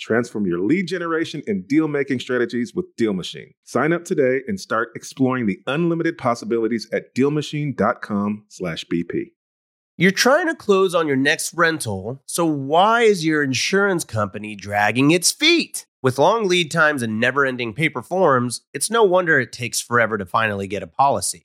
Transform your lead generation and deal making strategies with Deal Machine. Sign up today and start exploring the unlimited possibilities at dealmachine.com/bp. You're trying to close on your next rental, so why is your insurance company dragging its feet? With long lead times and never ending paper forms, it's no wonder it takes forever to finally get a policy.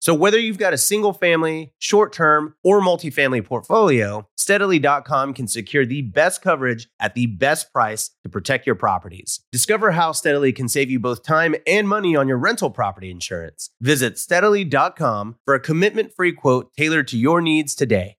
So whether you've got a single family, short term, or multifamily portfolio, steadily.com can secure the best coverage at the best price to protect your properties. Discover how Steadily can save you both time and money on your rental property insurance. Visit steadily.com for a commitment free quote tailored to your needs today.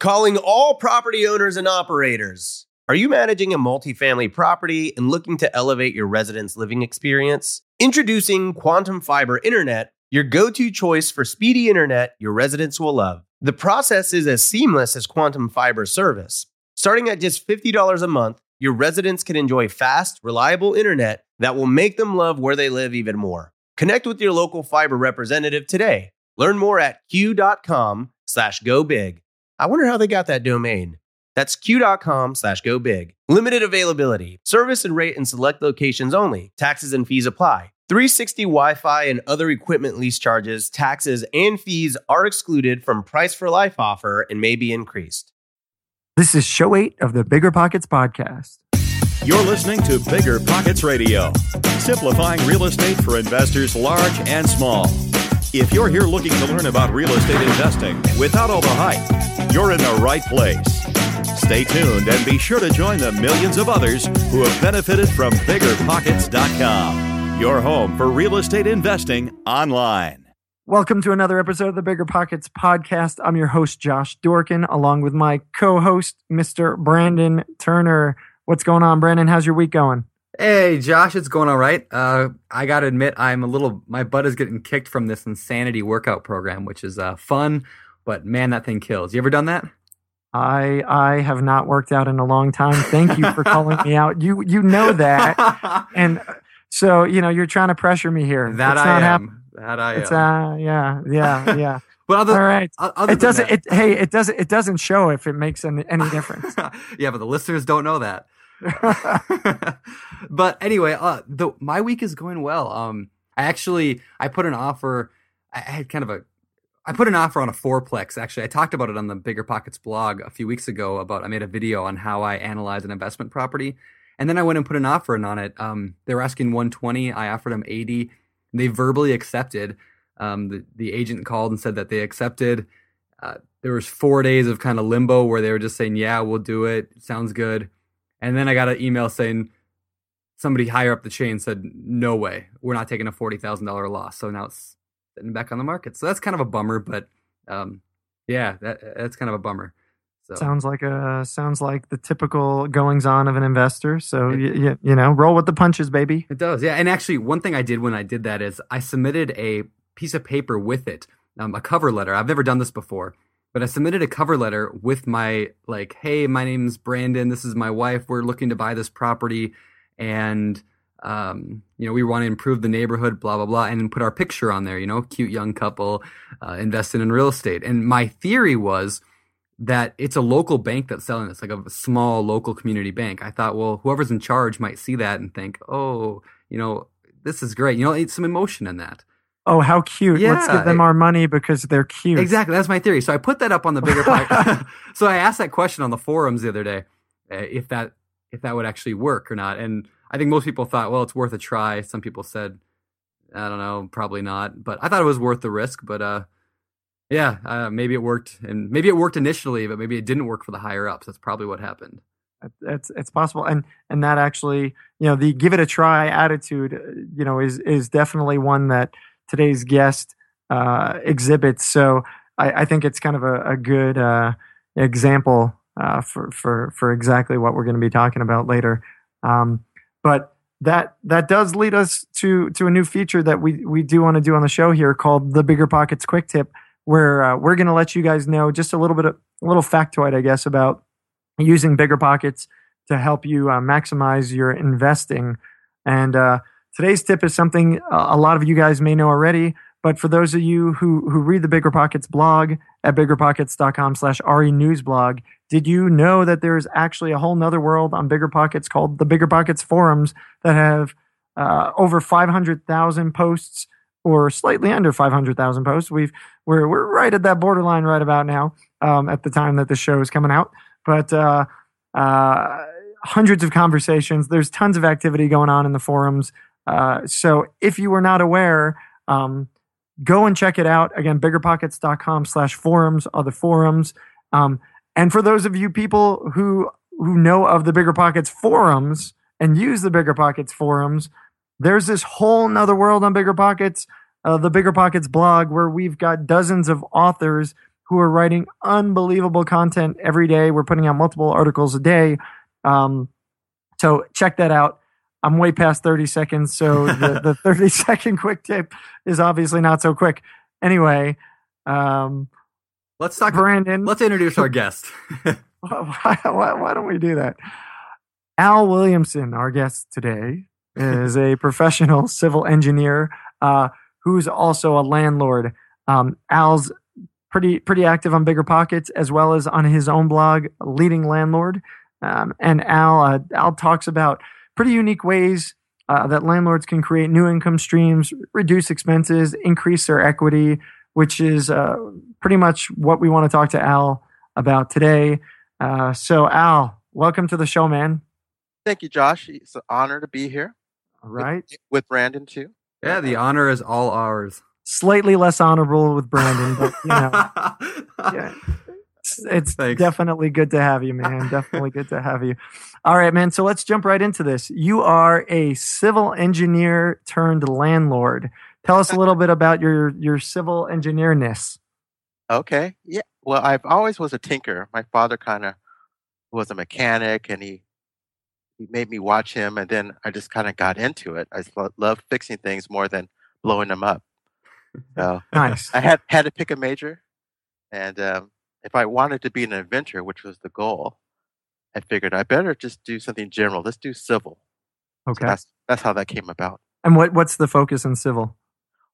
Calling all property owners and operators. Are you managing a multifamily property and looking to elevate your residents' living experience? Introducing Quantum Fiber Internet your go to choice for speedy internet your residents will love. The process is as seamless as Quantum Fiber service. Starting at just $50 a month, your residents can enjoy fast, reliable internet that will make them love where they live even more. Connect with your local fiber representative today. Learn more at q.com slash go big. I wonder how they got that domain. That's q.com slash go big. Limited availability. Service and rate in select locations only. Taxes and fees apply. 360 Wi Fi and other equipment lease charges, taxes, and fees are excluded from Price for Life offer and may be increased. This is show eight of the Bigger Pockets podcast. You're listening to Bigger Pockets Radio, simplifying real estate for investors large and small. If you're here looking to learn about real estate investing without all the hype, you're in the right place. Stay tuned and be sure to join the millions of others who have benefited from biggerpockets.com your home for real estate investing online. Welcome to another episode of the Bigger Pockets podcast. I'm your host, Josh Dorkin, along with my co host, Mr. Brandon Turner. What's going on, Brandon? How's your week going? Hey, Josh, it's going all right. Uh, I got to admit, I'm a little, my butt is getting kicked from this insanity workout program, which is uh, fun, but man, that thing kills. You ever done that? I I have not worked out in a long time. Thank you for calling me out. You you know that, and so you know you're trying to pressure me here. That it's I am. Happen- that I it's, am. Uh, yeah, yeah, yeah. but other, all right, it doesn't. That, it, hey, it doesn't. It doesn't show if it makes any, any difference. yeah, but the listeners don't know that. but anyway, uh, the my week is going well. Um, I actually I put an offer. I had kind of a I put an offer on a fourplex. Actually, I talked about it on the Bigger Pockets blog a few weeks ago. About I made a video on how I analyze an investment property, and then I went and put an offer in on it. Um, they were asking 120. I offered them 80. They verbally accepted. Um, the, the agent called and said that they accepted. Uh, there was four days of kind of limbo where they were just saying, yeah, we'll do it. Sounds good. And then I got an email saying somebody higher up the chain said, no way, we're not taking a $40,000 loss. So now it's sitting back on the market. So that's kind of a bummer, but um, yeah, that, that's kind of a bummer. So. Sounds like a sounds like the typical goings on of an investor. So it, you, you know, roll with the punches, baby. It does, yeah. And actually, one thing I did when I did that is I submitted a piece of paper with it, um, a cover letter. I've never done this before, but I submitted a cover letter with my like, hey, my name's Brandon. This is my wife. We're looking to buy this property, and um, you know, we want to improve the neighborhood, blah blah blah, and put our picture on there. You know, cute young couple uh, invested in real estate. And my theory was that it's a local bank that's selling this, like a small local community bank. I thought, well, whoever's in charge might see that and think, oh, you know, this is great. You know, it's some emotion in that. Oh, how cute. Let's give them our money because they're cute. Exactly. That's my theory. So I put that up on the bigger pocket. so I asked that question on the forums the other day, uh, if that if that would actually work or not. And I think most people thought, well, it's worth a try. Some people said, I don't know, probably not. But I thought it was worth the risk. But uh, yeah, uh, maybe it worked, and maybe it worked initially, but maybe it didn't work for the higher ups. That's probably what happened. it's it's possible and and that actually you know the give it a try attitude uh, you know is is definitely one that today's guest uh exhibits so i i think it's kind of a, a good uh example uh for for for exactly what we're going to be talking about later um but that that does lead us to to a new feature that we we do want to do on the show here called the bigger pockets quick tip where uh, we're going to let you guys know just a little bit of a little factoid i guess about using bigger pockets to help you uh, maximize your investing. And uh, today's tip is something a lot of you guys may know already, but for those of you who who read the Bigger Pockets blog at biggerpockets.com slash RE News blog, did you know that there's actually a whole nother world on Bigger Pockets called the Bigger Pockets forums that have uh, over 500,000 posts or slightly under 500,000 posts. We've we're we're right at that borderline right about now um, at the time that the show is coming out but uh, uh, hundreds of conversations. There's tons of activity going on in the forums. Uh, so if you were not aware, um, go and check it out. Again, biggerpockets.com slash forums are the forums. Um, and for those of you people who who know of the Bigger Pockets forums and use the Bigger Pockets forums, there's this whole nother world on Bigger Pockets, uh, the Bigger Pockets blog, where we've got dozens of authors who are writing unbelievable content every day. We're putting out multiple articles a day. Um, so check that out. I'm way past 30 seconds, so the, the 30 second quick tip is obviously not so quick. Anyway, um, Let's talk. Brandon, Let's introduce our guest. why, why, why don't we do that? Al Williamson, our guest today, is a professional civil engineer uh, who's also a landlord. Um, Al's pretty pretty active on Bigger Pockets as well as on his own blog, Leading Landlord. Um, and Al uh, Al talks about pretty unique ways uh, that landlords can create new income streams, reduce expenses, increase their equity, which is uh, pretty much what we want to talk to Al about today. Uh, so, Al, welcome to the show, man. Thank you, Josh. It's an honor to be here. All with- right. With, Brandon too. Yeah, the honor is all ours. Slightly less honorable with Brandon, but you know, yeah, it's, it's Thanks. definitely good to have you, man. definitely good to have you. All right, man. So let's jump right into this. You are a civil engineer turned landlord. Tell us a little bit about your your civil engineerness. Okay. Yeah. Well, I've always was a tinker. My father kind of was a mechanic, and he he made me watch him, and then I just kind of got into it. I lo- love fixing things more than blowing them up. So Nice. I had had to pick a major, and um, if I wanted to be an inventor, which was the goal, I figured I better just do something general. Let's do civil. So Okay. that's that's how that came about. And what what's the focus in civil?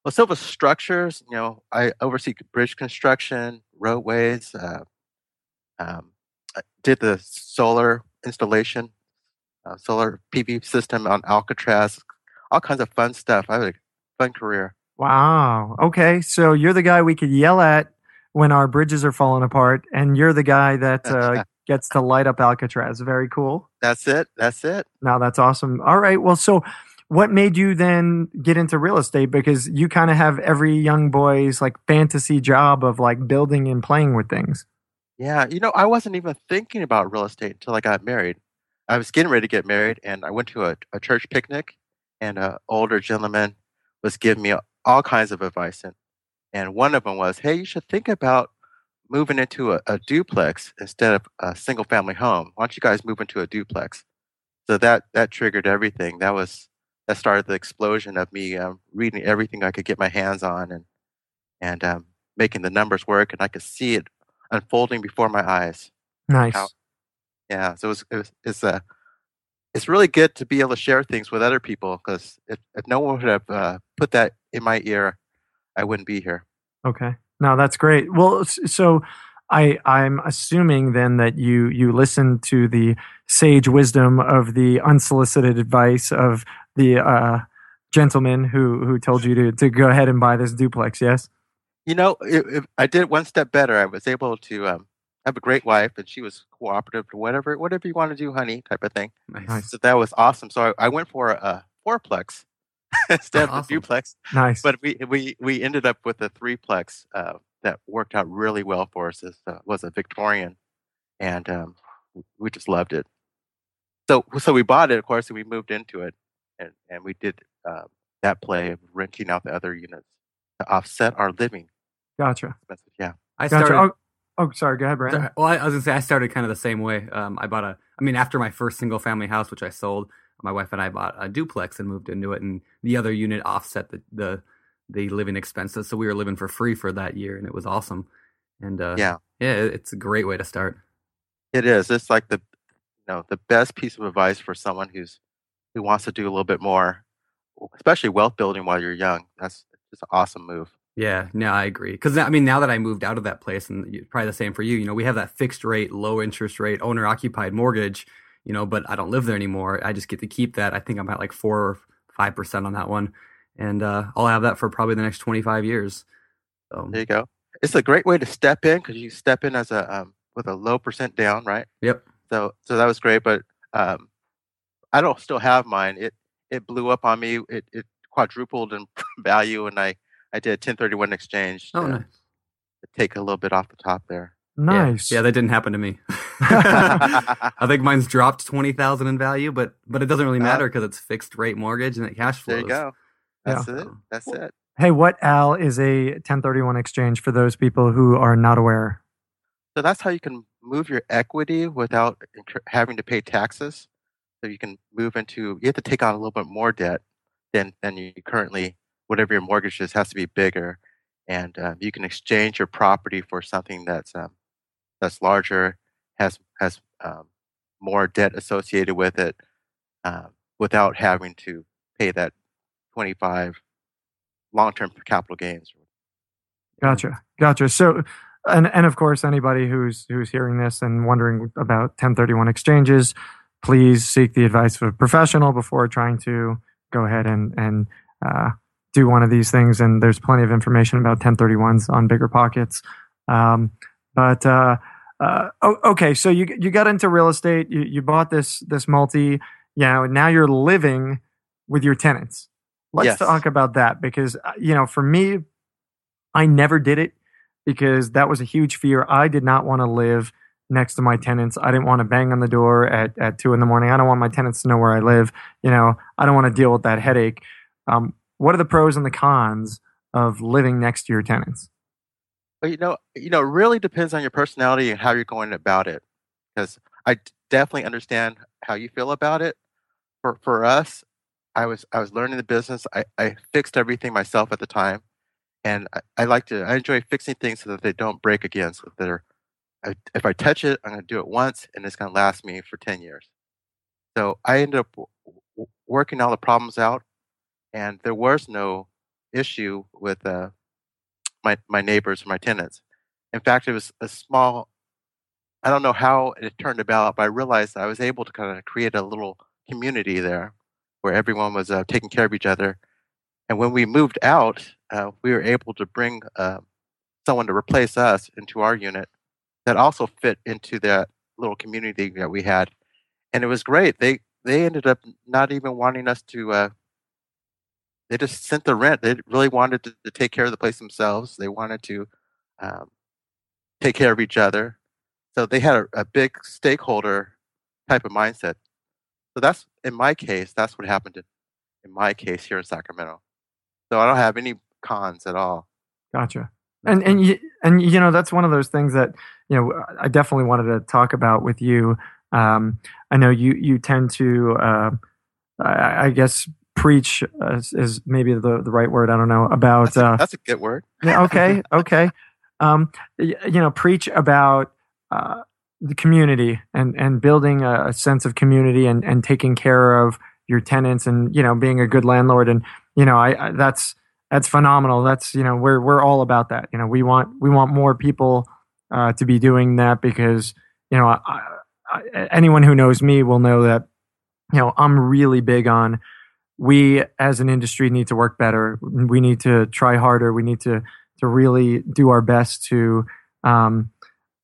Well, civil structures, you know, I oversee bridge construction, roadways, uh, um, I did the solar installation, uh, solar PV system on Alcatraz, all kinds of fun stuff. I had a fun career. Wow. Okay. So you're the guy we could yell at when our bridges are falling apart, and you're the guy that uh, gets to light up Alcatraz. Very cool. That's it. That's it. Now that's awesome. All right. Well, so what made you then get into real estate? Because you kind of have every young boy's like fantasy job of like building and playing with things. Yeah, you know, I wasn't even thinking about real estate until I got married. I was getting ready to get married, and I went to a, a church picnic, and an older gentleman was giving me all kinds of advice. And, and one of them was, hey, you should think about moving into a, a duplex instead of a single family home. Why don't you guys move into a duplex? So that, that triggered everything. That was that started the explosion of me um, reading everything I could get my hands on and and um, making the numbers work, and I could see it unfolding before my eyes. Nice. How- Yeah, so it was, it was it's uh, it's really good to be able to share things with other people because if, if no one would have uh, put that in my ear, I wouldn't be here. Okay. No, that's great. Well, so I I'm assuming then that you you listened to the sage wisdom of the unsolicited advice of the uh, gentleman who who told you to to go ahead and buy this duplex. Yes. You know, it, it, I did one step better. I was able to um, have a great wife, and she was cooperative to whatever whatever you want to do, honey, type of thing. Nice. So that was awesome. So I, I went for a fourplex instead of a duplex. Nice. But we we we ended up with a threeplex uh, that worked out really well for us. It uh, was a Victorian, and um, we just loved it. So so we bought it, of course, and we moved into it, and and we did uh, that play of renting out the other units to offset our living gotcha. Yeah. I Gotcha. started. Oh, oh, sorry. Go ahead, Brandon. Well, I, I was gonna say I started kind of the same way. Um, I bought a. I mean, after my first single family house, which I sold, my wife and I bought a duplex and moved into it, and the other unit offset the the, the living expenses, so we were living for free for that year, and it was awesome. And uh, Yeah. yeah, it- it's a great way to start. It is. It's like the you know the best piece of advice for someone who's who wants to do a little bit more, especially wealth building while you're young. That's just an awesome move. Yeah, no, I agree. Because I mean, now that I moved out of that place, and probably the same for you. You know, we have that fixed rate, low interest rate, owner occupied mortgage. You know, but I don't live there anymore. I just get to keep that. I think I'm at like four or five percent on that one, and uh, I'll have that for probably the next twenty five years. So There you go. It's a great way to step in because you step in as a um, with a low percent down, right? yep, So so that was great. But um, I don't still have mine. It it blew up on me. It it quadrupled in value, and I I did a 1031 exchange oh to, nice. to take a little bit off the top there. Nice. Yeah, that didn't happen to me. I think mine's dropped twenty thousand in value, but but it doesn't really Uh, matter because it's fixed rate mortgage and it cash flows. there you go. That's it. So- That's it. Hey, what Al is a 1031 exchange for those people who are not aware? So that's how you can move your equity without having to pay taxes. So you can move into you have to take on a little bit more debt than than you currently whatever your mortgage is has to be bigger, and um, you can exchange your property for something that's um, that's larger, has has um, more debt associated with it, um, without having to pay that twenty five long term capital gains. Gotcha. Gotcha. So, and and of course, anybody who's who's hearing this and wondering about 1031 exchanges, please seek the advice of a professional before trying to go ahead and and uh, do one of these things. And there's plenty of information about 1031s on Bigger Pockets. Um, but uh, uh, oh, okay, so you you got into real estate. You you bought this this multi. You know, now you're living with your tenants. Let's Yes. talk about that because uh, you know, for me, I never did it because that was a huge fear. I did not want to live next to my tenants. I didn't want to bang on the door at, at two in the morning. I don't want my tenants to know where I live. You know, I don't want to deal with that headache. Um, what are the pros and the cons of living next to your tenants? Well, you know, you know, it really depends on your personality and how you're going about it. Because I definitely understand how you feel about it. For for us, I was I was learning the business. I, I fixed everything myself at the time, and I, I like to I enjoy fixing things so that they don't break again. So that they're I, if I touch it, I'm going to do it once, and it's going to last me for ten years. So I ended up w- working all the problems out, and there was no issue with uh, my my neighbors, or my tenants. In fact, it was a small. I don't know how it turned about, but I realized I was able to kind of create a little community there, where everyone was uh, taking care of each other. And when we moved out, uh, we were able to bring uh, someone to replace us into our unit that also fit into that little community that we had, and it was great. They they ended up not even wanting us to. They just sent the rent. They really wanted to, to take care of the place themselves. They wanted to um, take care of each other. So they had a, a big stakeholder type of mindset. So that's in my case. That's what happened in, in my case here in Sacramento. So I don't have any cons at all. Gotcha. And and you, and you know that's one of those things that you know I definitely wanted to talk about with you. Um, I know you you tend to uh, I, I guess preach uh, is, is maybe the the right word. I don't know about That's a, uh, that's a good word. yeah, okay, okay. Um, you know, preach about uh, the community and and building a, a sense of community and and taking care of your tenants and you know being a good landlord and you know I, I that's that's phenomenal. That's you know we're we're all about that. You know we want we want more people uh, to be doing that because you know I, I, anyone who knows me will know that you know I'm really big on we as an industry need to work better. We need to try harder. We need to to really do our best to um,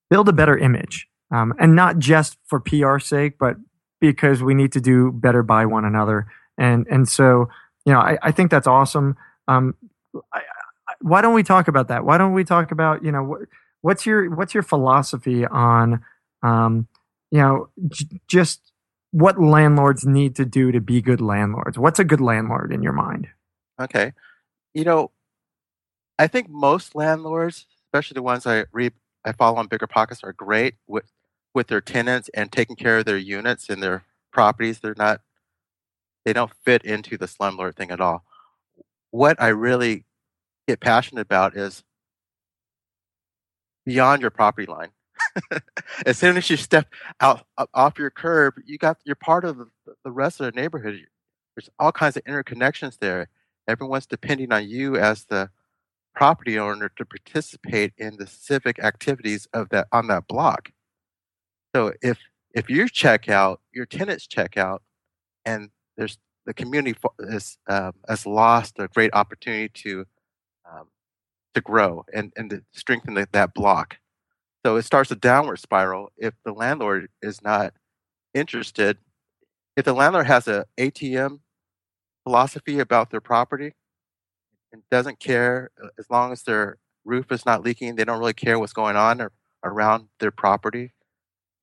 build a better image, um, and not just for PR sake, but because we need to do better by one another. And and so you know I, I think that's awesome. Um, I, I, why don't we talk about that? Why don't we talk about you know what, what's your what's your philosophy on um, you know j- just what landlords need to do to be good landlords? What's a good landlord in your mind? Okay, you know, I think most landlords, especially the ones I read I follow on Bigger Pockets, are great with with their tenants and taking care of their units and their properties. They're not they don't fit into the slumlord thing at all what I really get passionate about is beyond your property line. as soon as you step out off your curb, you got you're part of the, rest of the neighborhood. There's all kinds of interconnections there. Everyone's depending on you as the property owner to participate in the civic activities of that on that block. So if if you check out, your tenants check out, and there's the community has, um, has lost a great opportunity to um, to grow and, and to strengthen the, that block. So it starts a downward spiral if the landlord is not interested. If the landlord has a ATM philosophy about their property and doesn't care uh, as long as their roof is not leaking, they don't really care what's going on or, around their property,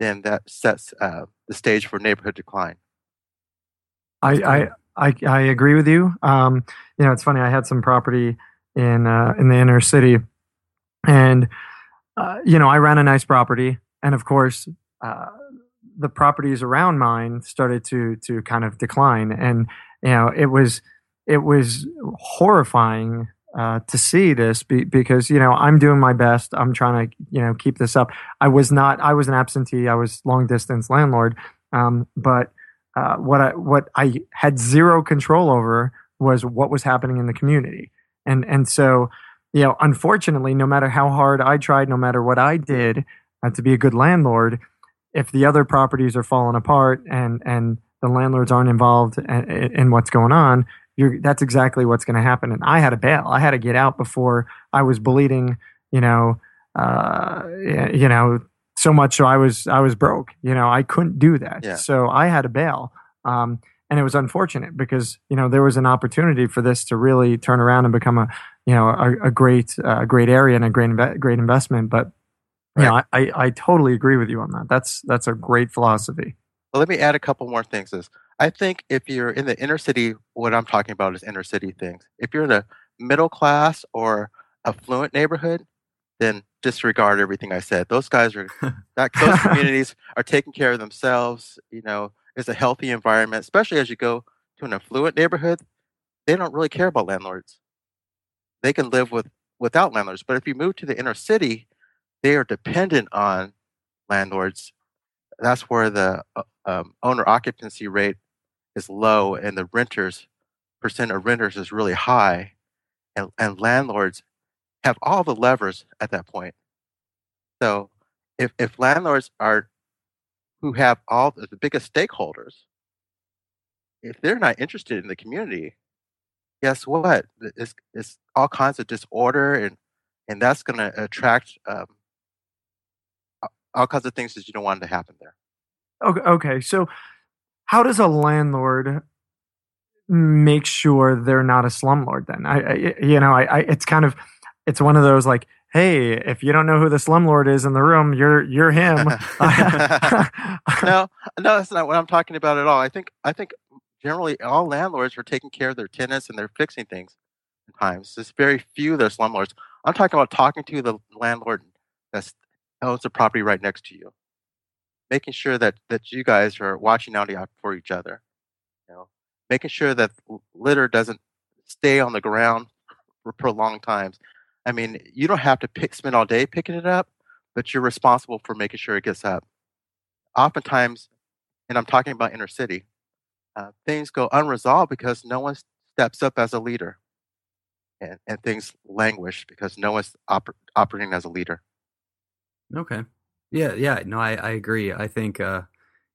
then that sets uh, the stage for neighborhood decline. I, I I I agree with you. Um, you know, it's funny. I had some property in uh, in the inner city, and uh, you know, I ran a nice property, and of course, uh, the properties around mine started to to kind of decline, and you know, it was it was horrifying uh, to see this be, because you know I'm doing my best. I'm trying to you know keep this up. I was not. I was an absentee. I was long distance landlord, um, but uh, what I what I had zero control over was what was happening in the community, and and so you know, unfortunately, no matter how hard I tried, no matter what I did uh, to be a good landlord, if the other properties are falling apart and and the landlords aren't involved in, in what's going on, that's exactly what's going to happen. And I had a bail. I had to get out before I was bleeding. You know, uh, you know, so much so I was I was broke. You know, I couldn't do that. Yeah. So I had a bail. Um, and it was unfortunate because you know there was an opportunity for this to really turn around and become a you know a, a great uh, great area and a great great investment. But right. know, I, I totally agree with you on that. That's that's a great philosophy. Well, let me add a couple more things. Is I think if you're in the inner city, what I'm talking about is inner city things. If you're in a middle class or affluent neighborhood, then disregard everything I said. Those guys are that those communities are taking care of themselves. You know, it's a healthy environment, especially as you go to an affluent neighborhood. They don't really care about landlords. They can live with without landlords. But if you move to the inner city, they are dependent on landlords. That's where the uh, um, owner occupancy rate is low, and the renters percent of renters is really high, and, and landlords have all the levers at that point. So if, if landlords are who have all the, the biggest stakeholders, if they're not interested in the community, guess what? It's, it's all kinds of disorder and and that's going to attract um, all kinds of things that you don't want to happen there. Okay, okay. So, how does a landlord make sure they're not a slumlord? Then I, I you know, I, I, it's kind of it's one of those like hey if you don't know who the slumlord is in the room you're you're him no no that's not what i'm talking about at all i think i think generally all landlords are taking care of their tenants and they're fixing things at times. There's very few that are slumlords. I'm talking about talking to the landlord that owns the property right next to you. Making sure that that you guys are watching out for each other you know. Making sure that litter doesn't stay on the ground for prolonged times. I mean, you don't have to pick, spend all day picking it up, but you're responsible for making sure it gets up. oftentimes, and I'm talking about inner city, uh, things go unresolved because no one steps up as a leader, and, and things languish because no one's oper- operating as a leader. Okay. Yeah, yeah. No, I, I agree. I think uh,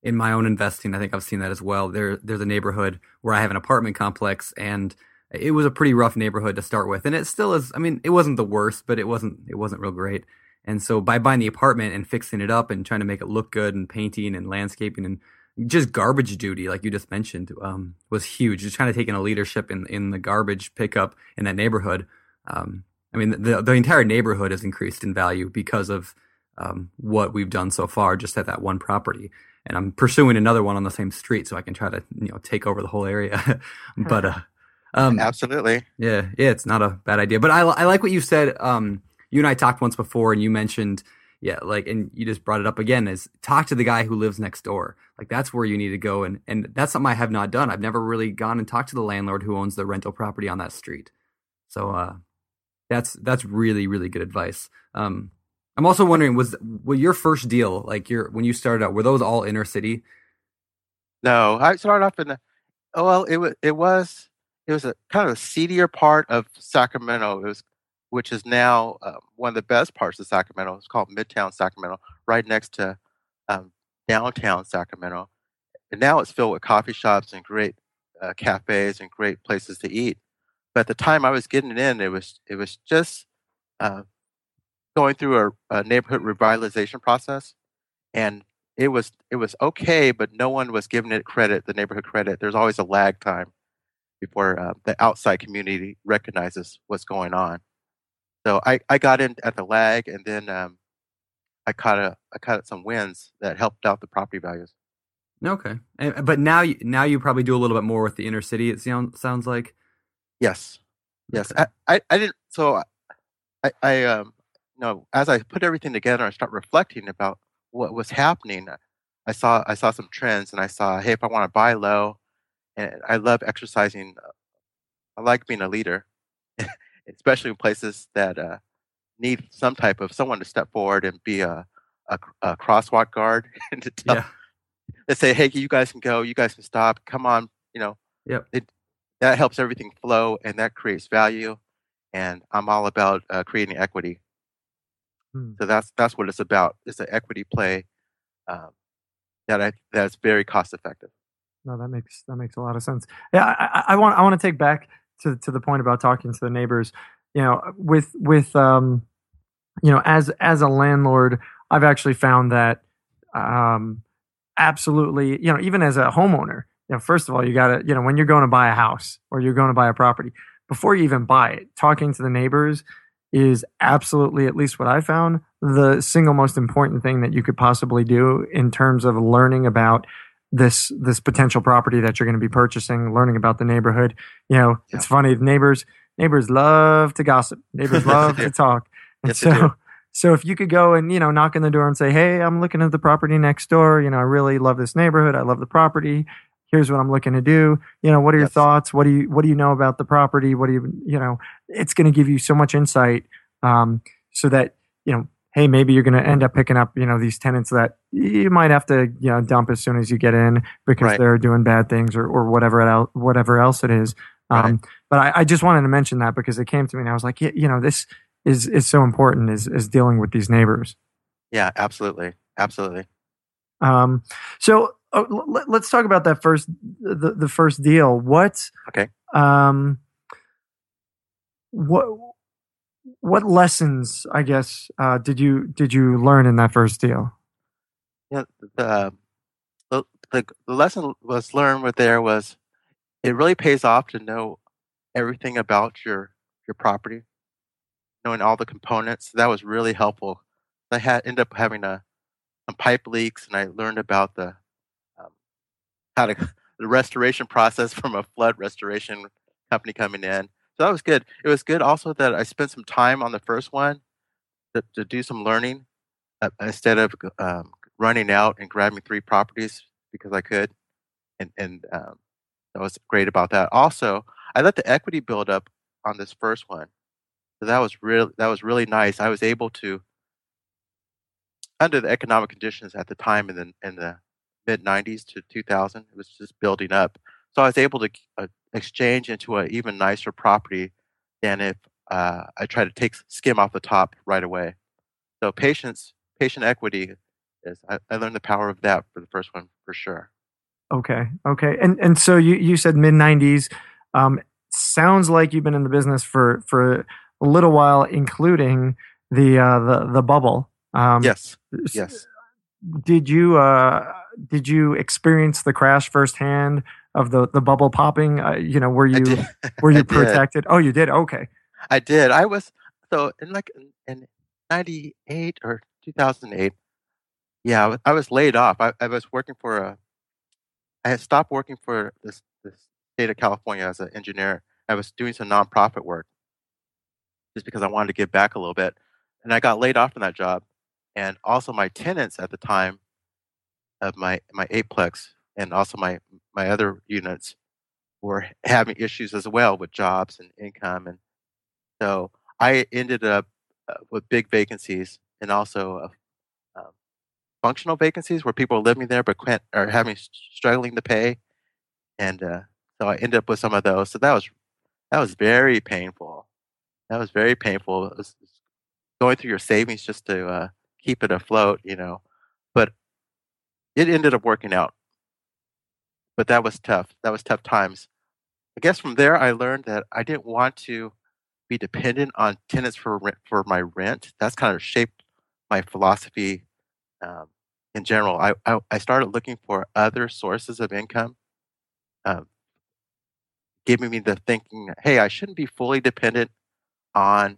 in my own investing, I think I've seen that as well. There, there's a neighborhood where I have an apartment complex, and it was a pretty rough neighborhood to start with, and it still is. I mean, it wasn't the worst, but it wasn't it wasn't real great. And so by buying the apartment and fixing it up and trying to make it look good and painting and landscaping and just garbage duty, like you just mentioned, um, was huge. Just kind of taking a leadership in in the garbage pickup in that neighborhood. Um, I mean, the the entire neighborhood has increased in value because of um, what we've done so far, just at that one property. And I'm pursuing another one on the same street, so I can try to you know take over the whole area. but uh, um, absolutely, yeah, yeah, it's not a bad idea. But I I like what you said. Um, you and I talked once before, and you mentioned yeah, like, and you just brought it up again is talk to the guy who lives next door. Like that's where you need to go. And, and that's something I have not done. I've never really gone and talked to the landlord who owns the rental property on that street. So, uh, that's, that's really, really good advice. Um, I'm also wondering, was, was your first deal, like your, when you started out, were those all inner city? No, I started off in the, oh, well, it was, it was, it was a kind of a seedier part of Sacramento. It was which is now uh, one of the best parts of Sacramento. It's called Midtown Sacramento, right next to um, downtown Sacramento. And now it's filled with coffee shops and great uh, cafes and great places to eat. But at the time I was getting in, it was it was just uh, going through a, a, neighborhood revitalization process, and it was it was okay, but no one was giving it credit, the neighborhood credit. There's always a lag time before uh, the outside community recognizes what's going on. So I, I got in at the lag, and then um, I caught a I caught some wins that helped out the property values. Okay, and, but now you now you probably do a little bit more with the inner city. It sounds sounds like. Yes, yes. Okay. I, I, I didn't. So I I um you know as I put everything together, I start reflecting about what was happening. I saw I saw some trends, and I saw hey, if I want to buy low, and I love exercising. Uh, I like being a leader. especially in places that uh, need some type of someone to step forward and be a, a, a crosswalk guard and to tell, yeah. say, hey, you guys can go, you guys can stop, come on, you know. Yep. It, that helps everything flow and that creates value. And I'm all about uh, creating equity. Hmm. So that's that's what it's about. It's an equity play um, that I that's very cost effective. No, that makes that makes a lot of sense. Yeah, I, I want I want to take back to to the point about talking to the neighbors, you know, with with um, you know, as as a landlord, I've actually found that um, absolutely, you know, even as a homeowner, you know, first of all, you got to, you know, when you're going to buy a house or you're going to buy a property, before you even buy it, talking to the neighbors is absolutely, at least what I found, the single most important thing that you could possibly do in terms of learning about this this potential property that you're going to be purchasing, learning about the neighborhood. You know, yeah. it's funny. Neighbors neighbors love to gossip. Neighbors love to talk. Yes, so so if you could go and you know knock on the door and say, "Hey, I'm looking at the property next door. You know, I really love this neighborhood. I love the property. Here's what I'm looking to do. You know, what are your thoughts? What do you what do you know about the property? What do you you know? It's going to give you so much insight, um, so that you know hey, maybe you're going to end up picking up, you know, these tenants that you might have to, you know, dump as soon as you get in because right. they're doing bad things or, or whatever else, whatever else it is. Um, right. But I, I, just wanted to mention that because it came to me and I was like, yeah, you know, this is is so important is is dealing with these neighbors. Yeah, absolutely, absolutely. Um, so uh, let, us talk about that first the the first deal. What? Okay. Um. What what lessons, I guess, uh, did you did you learn in that first deal? Yeah, the the, the lesson was learned with there was it really pays off to know everything about your your property, knowing all the components. That was really helpful. I had ended up having a some pipe leaks, and I learned about the um, how to the restoration process from a flood restoration company coming in so that was good. It was good also that I spent some time on the first one to, to do some learning uh, instead of um, running out and grabbing three properties because I could. And, and um, that was great about that. Also, I let the equity build up on this first one. So that was really that was really nice. I was able to under the economic conditions at the time in the in the mid 90s to 2000 it was just building up so i was able to uh, exchange into an even nicer property than if uh, i tried to take skim off the top right away so patience patient equity is I, I learned the power of that for the first one for sure Okay. Okay. And and so you you said mid '90s. Um, sounds like you've been in the business for for little while, including the uh, the the bubble. Um, yes yes Did you uh, did you experience the crash firsthand of the the bubble popping? Uh, you know, were you were you protected? Oh, you did. Okay. I did. I was so in like in, in '98 or 2008. Yeah, I wa- I was laid off. I, I was working for a. I had stopped working for this the state of California as an engineer. I was doing some nonprofit work, just because I wanted to give back a little bit, and I got laid off from that job. And also, my tenants at the time of my my eightplex and also my my other units were having issues as well with jobs and income and so I ended up uh, with big vacancies and also uh, um, functional vacancies where people are living there but can't are having struggling to pay, and uh, so I ended up with some of those. So that was that was very painful. That was very painful. It was going through your savings just to uh, keep it afloat, you know. But it ended up working out. But that was tough. That was tough times. I guess from there I learned that I didn't want to be dependent on tenants for rent, for my rent. That's kind of shaped my philosophy um, in general. I, I I started looking for other sources of income, um, giving me the thinking, hey, I shouldn't be fully dependent on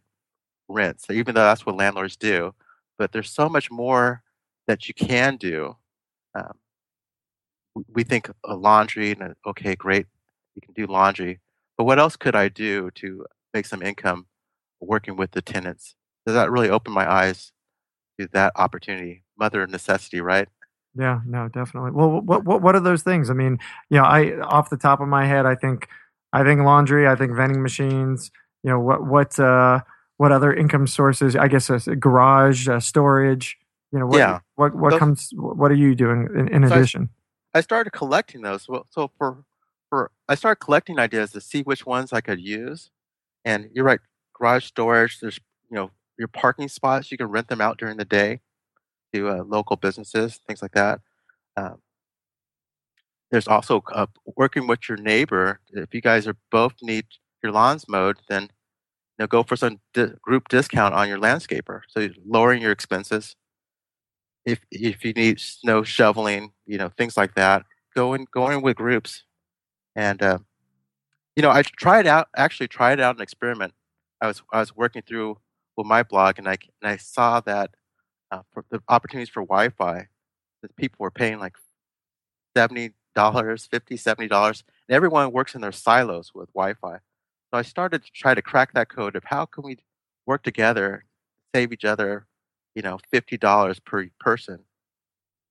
rent. So even though that's what landlords do, but there's so much more that you can do. Um, we- think a laundry, and okay, great, you can do laundry, but what else could I do to make some income working with the tenants? Does that really open my eyes to that opportunity? Mother of necessity, right? Yeah, no, definitely. Well, what what what are those things? I mean, you know, I off the top of my head, I think I think laundry, I think vending machines. You know, what what uh, what other income sources? I guess a garage, uh, storage. You know, what Yeah. what what Those- comes? What are you doing in, in So I- addition? I started collecting those. So for for I started collecting ideas to see which ones I could use. And you're right, garage storage. There's you know your parking spots. You can rent them out during the day to uh, local businesses, things like that. Um, there's also uh, working with your neighbor. If you guys are both need your lawns mowed, then you know go for some di- group discount on your landscaper. So you're lowering your expenses if if you need snow shoveling, you know things like that, go in go in with groups, and uh, you know I tried out actually tried out an experiment. I was I was working through with my blog, and I and I saw that uh, for the opportunities for Wi-Fi, that people were paying like seventy dollars, 50 70 dollars, and everyone works in their silos with Wi-Fi. So I started to try to crack that code of how can we work together, save each other you know, fifty dollars per person.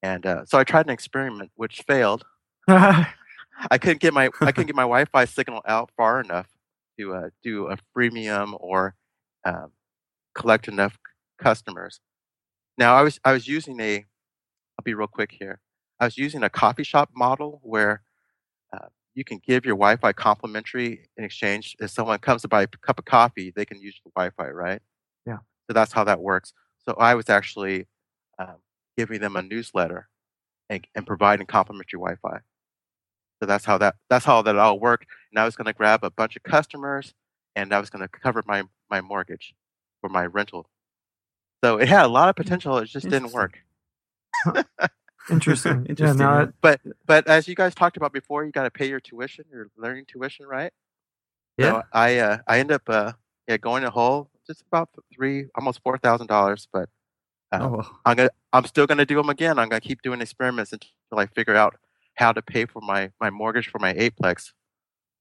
And uh, so I tried an experiment which failed. I couldn't get my I couldn't get my Wi-Fi signal out far enough to uh, do a freemium or um, collect enough customers. Now I was I was using a I'll be real quick here. I was using a coffee shop model where you can give your Wi-Fi complimentary in exchange. If someone comes to buy a cup of coffee, they can use the Wi-Fi, right? Yeah. So that's how that works. So I was actually um, giving them a newsletter and, and providing complimentary Wi-Fi. So that's how that that's how that all worked. And I was going to grab a bunch of customers, and I was going to cover my my mortgage for my rental. So it had a lot of potential. It just didn't work. Interesting. yeah, Interesting, yeah. it- But but as you guys talked about before, you got to pay your tuition, your learning tuition, right? Yeah. So I uh, I end up uh, yeah going a whole just about three almost four thousand dollars, but oh, um, well. I'm gonna I'm still gonna do them again. I'm gonna keep doing experiments until I figure out how to pay for my my mortgage for my eightplex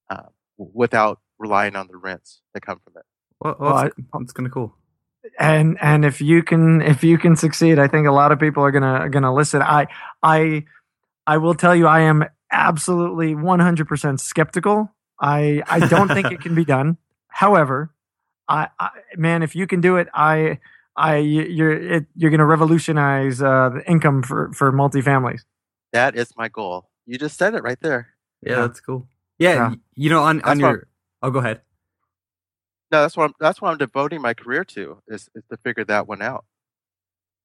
uh, without relying on the rents that come from it. Well, Well, well, that's, that's kind of cool. And and if you can if you can succeed i think a lot of people are gonna gonna listen i i i will tell you i am absolutely 100% skeptical i i don't think it can be done however I, I man if you can do it i I you're it, you're going to revolutionize uh, the income for for multifamilies. That is my goal. You just said it right there. Yeah, Yeah. that's cool. Yeah, Yeah. you know, on on That's what- your. Oh, go ahead. No, that's what I'm, that's what I'm devoting my career to is, is to figure that one out.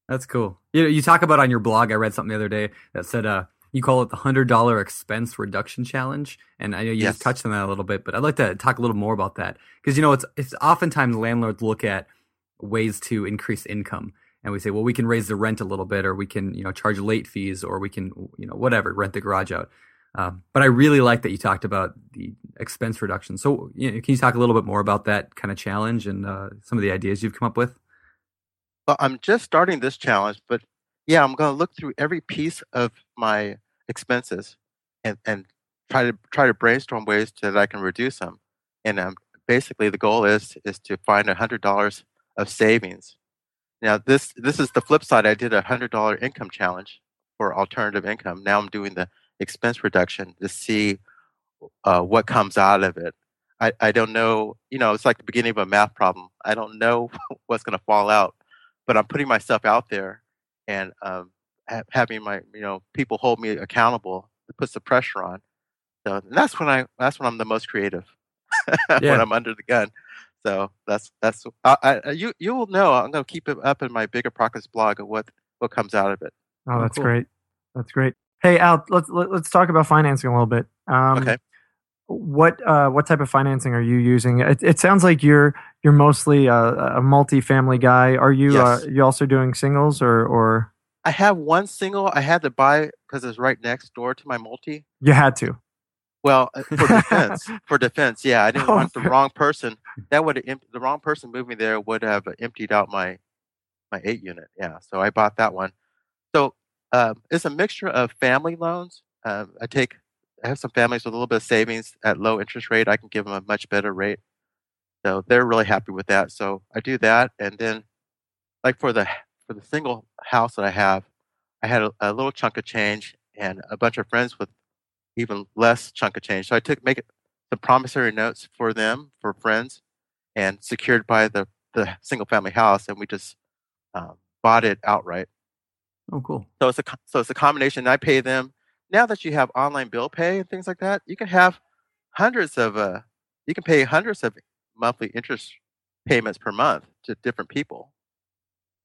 That's cool. You you talk about on your blog. I read something the other day that said uh you call it the hundred dollar expense reduction challenge, and I know you Yes. just touched on that a little bit, but I'd like to talk a little more about that because you know it's it's oftentimes landlords look at ways to increase income, and we say, well, we can raise the rent a little bit, or we can you know charge late fees, or we can you know whatever rent the garage out. Um, but I really like that you talked about the expense reduction. So you know, can you talk a little bit more about that kind of challenge and uh, some of the ideas you've come up with? Well, I'm just starting this challenge, but yeah, I'm going to look through every piece of my expenses and, and try to try to brainstorm ways so that I can reduce them. And um, basically, the goal is is to find hundred dollars of savings. Now, this this is the flip side. I did a hundred dollar income challenge for alternative income. Now I'm doing the expense reduction to see uh, what comes out of it. I, I don't know. You know, it's like the beginning of a math problem. I don't know what's going to fall out but I'm putting myself out there and um, ha- having my you know people hold me accountable. It puts the pressure on. So and that's when I that's when I'm the most creative Yeah. when I'm under the gun. So that's that's I, I, you you will know. I'm going to keep it up in my bigger pockets blog of what what comes out of it. Oh, Oh, that's cool. great. That's great. Hey, Al, let's let, let's talk about financing a little bit. Um, Okay. What uh, what type of financing are you using? It, it sounds like you're you're mostly a, a multi-family guy. Are you Yes. uh, you also doing singles or or I have one single I had to buy because it's right next door to my multi. you had to? Well, uh, for defense, for defense, yeah, I didn't Oh, want the wrong person. That would have the wrong person moving there would have emptied out my my eight unit. Yeah, so I bought that one. Um, it's a mixture of family loans. Um, I take I have some families with a little bit of savings at low interest rate. I can give them a much better rate. So they're really happy with that. So I do that, and then like for the for the single house that I have, I had a, a little chunk of change and a bunch of friends with even less chunk of change. So I took make some promissory notes for them for friends, and secured by the the single family house, and we just um, bought it outright. Oh, cool. So it's a so it's a combination. I pay them now that you have online bill pay and things like that. You can have hundreds of uh, you can pay hundreds of monthly interest payments per month to different people,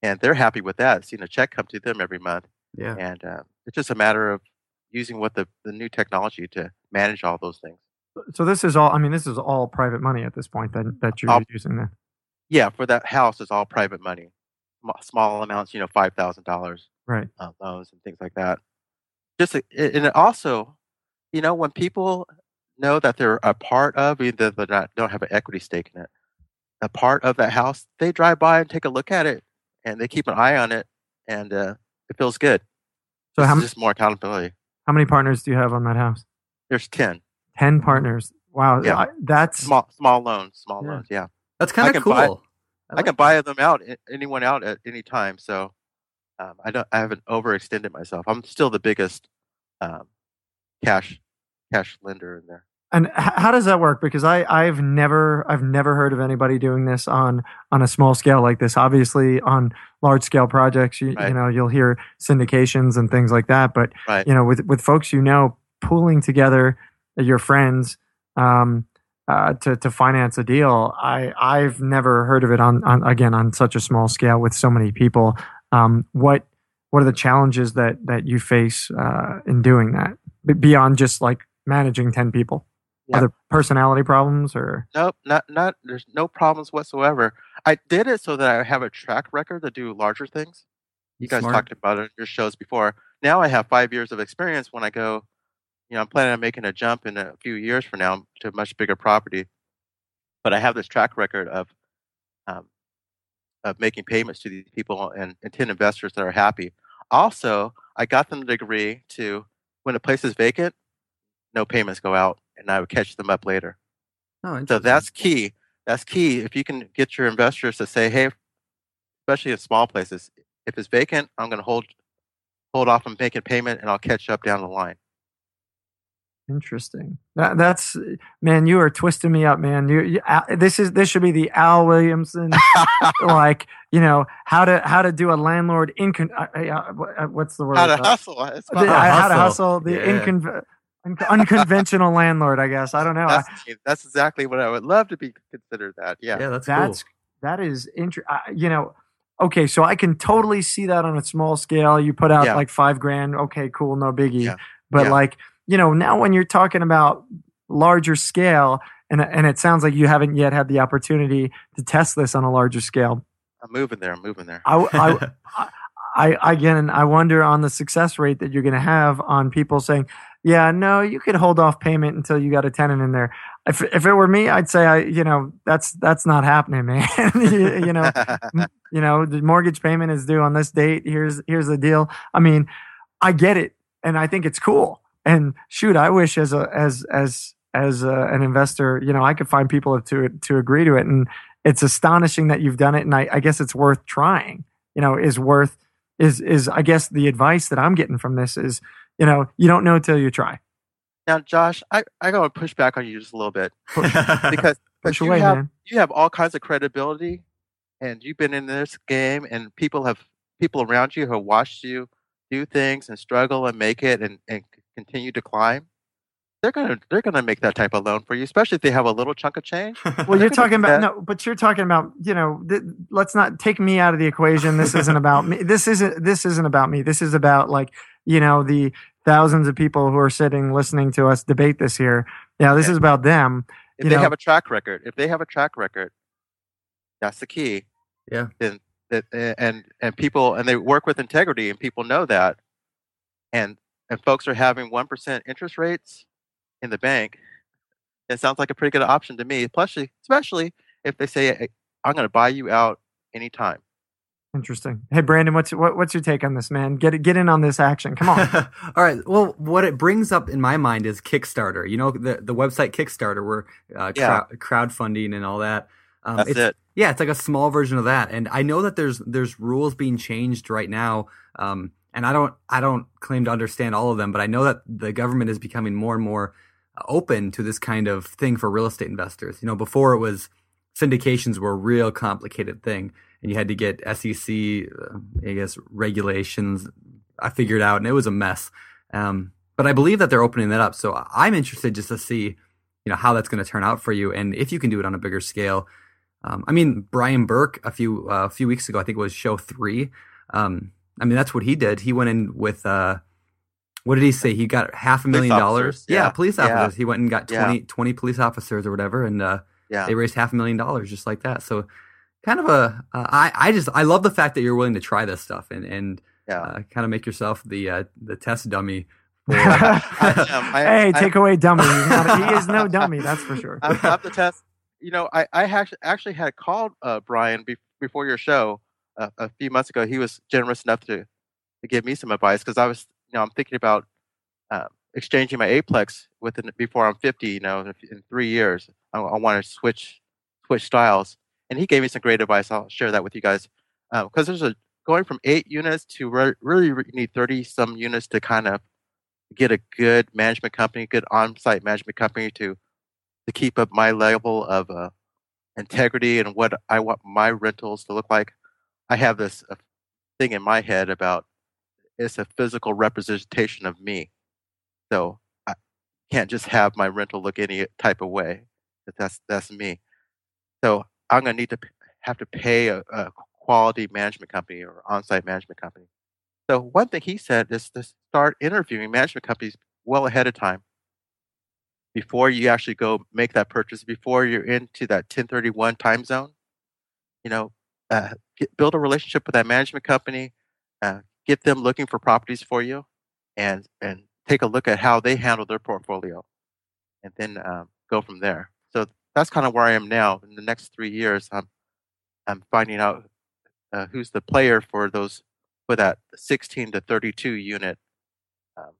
and they're happy with that. Seeing a check come to them every month, Yeah. and uh, it's just a matter of using what the the new technology to manage all those things. So this is all. I mean, this is all private money at this point that that you're All- using. Then Yeah, for that house, it's all private money, small amounts, you know, five thousand dollars. right? uh, loans and things like that. Just a- a- and also, you know, when people know that they're a part of, either though they not, don't have an equity stake in it, a part of that house, they drive by and take a look at it, and they keep an eye on it, and uh, it feels good. So It's how m- just more accountability. how many partners do you have on that house? There's ten. Ten partners. Wow, Yeah. I- that's small small loans, small Yeah. loans. Yeah, That's kind of can cool. buy- I I, can buy them out, anyone out at any time. So um, I don't, I haven't overextended myself. I'm still the biggest um, cash cash lender in there. And how does that work? Because I I've never I've never heard of anybody doing this on on a small scale like this. Obviously, on large scale projects, you, you Right. know you'll hear syndications and things like that. But Right. you know, with with folks you know, pooling together your friends um, uh, to to finance a deal, I I've never heard of it on, on again on such a small scale with so many people. Um, what what are the challenges that that you face uh, in doing that B- beyond just like managing ten people? Yeah. Are there personality problems or Nope, not not. There's no problems whatsoever. I did it so that I have a track record to do larger things. You guys Smart. talked about it in your shows before. Now I have five years of experience. When I go, you know, I'm planning on making a jump in a few years from now to a much bigger property. But I have this track record of, um, of making payments to these people and, and ten investors that are happy. Also, I got them to agree to when a place is vacant, no payments go out, and I would catch them up later. Oh, So that's key. That's key. If you can get your investors to say, "Hey," especially in small places, if it's vacant, I'm going to hold hold off on making payment, and I'll catch up down the line. Interesting. That, that's man, you are twisting me up, man. You, you Al- this is this should be the Al Williamson, like you know how to how to do a landlord incon. Uh, uh, uh, what's the word? How to Uh, hustle. It's the- fun. uh, how to hustle. hustle the Yeah. incon- un- unconventional landlord. I guess I don't know. I- That's, that's exactly what I would love to be considered. That yeah. Yeah, that's, that's cool. that is interesting. You know, okay, so I can totally see that on a small scale. You put out Yeah. like five grand. Okay, cool, no biggie. Yeah. But Yeah. like you know, now when you're talking about larger scale, and and it sounds like you haven't yet had the opportunity to test this on a larger scale. I'm moving there. I'm moving there. I, I, I again, I wonder on the success rate that you're going to have on people saying, "Yeah, no, you could hold off payment until you got a tenant in there." If if it were me, I'd say, I, you know, that's that's not happening, man. you, you know, you know, the mortgage payment is due on this date. Here's here's the deal. I mean, I get it, and I think it's cool. And shoot, I wish as a as as as a, an investor, you know, I could find people to to agree to it. And it's astonishing that you've done it. And I, I guess it's worth trying. You know, is worth is is I guess the advice that I'm getting from this is, you know, you don't know till you try. now, Josh, I I gotta push back on you just a little bit because because Push you away, have man. you have all kinds of credibility, and you've been in this game, and people have people around you who have watched you do things and struggle and make it and, and continue to climb. They're gonna they're gonna make that type of loan for you, especially if they have a little chunk of change. Well, you're talking about no, but you're talking about you know. Th- let's not take me out of the equation. This isn't about me. This isn't. This isn't about me. This is about like you know the thousands of people who are sitting listening to us debate this here. Yeah, this Yeah. is about them. If they know- have a track record, if they have a track record, that's the key. Yeah. Then that eh, and and people and they work with integrity and people know that, and and folks are having one percent interest rates in the bank. It sounds like a pretty good option to me, especially especially if they say, "Hey, "I'm going to buy you out anytime." Interesting. Hey, Brandon, what's what, what's your take on this, man? Get get in on this action. Come on. All right. Well, what it brings up in my mind is Kickstarter. You know, the the website Kickstarter, where uh, Yeah. crowd, crowdfunding and all that. Um, That's it's, it. Yeah, it's like a small version of that. And I know that there's there's rules being changed right now. Um, and I don't I don't claim to understand all of them, but I know that the government is becoming more and more uh, open to this kind of thing for real estate investors. You know, before it was syndications were a real complicated thing, and you had to get SEC, uh, I guess, regulations. I figured out, and it was a mess. Um, but I believe that they're opening that up. So I'm interested just to see, you know, how that's going to turn out for you, and if you can do it on a bigger scale. Um, I mean, Brian Burke a few uh, a few weeks ago, I think it was show three. Um, I mean, that's what he did. He went in with uh, what did he say? He got half a Police million dollars. Yeah. yeah. police Yeah. officers. He went and got Yeah. 20, 20 police officers or whatever, and uh, Yeah. they raised half a million dollars just like that. So, kind of a uh, I I just I love the fact that you're willing to try this stuff and and Yeah. uh, kind of make yourself the uh, the test dummy. For, I. I- hey, I- take away dummy. Not, he is no dummy. That's for sure. I'm, I'm the test. You know, I I actually actually had called uh, Brian be, before your show uh, a few months ago. He was generous enough to to give me some advice because I was, you know, I'm thinking about uh, exchanging my eightplex within before I'm 50. You know, in, in three years, I, I want to switch switch styles, and he gave me some great advice. I'll share that with you guys because there's a going from eight units to re- really re- need 30 some units to kind of get a good management company, good on-site management company to to keep up my level of uh, integrity and what I want my rentals to look like. I have this uh, thing in my head about it's a physical representation of me. So I can't just have my rental look any type of way. That's that's me. So I'm gonna need to have to pay a, a quality management company or on-site management company. So one thing he said is to start interviewing management companies well ahead of time before you actually go make that purchase, before you're into that 1031 time zone. You know, uh, get, build a relationship with that management company, uh, get them looking for properties for you, and and take a look at how they handle their portfolio, and then um, go from there. So that's kind of where I am now. In the next three years, I'm I'm finding out uh, who's the player for those for that 16 to 32 unit. Um,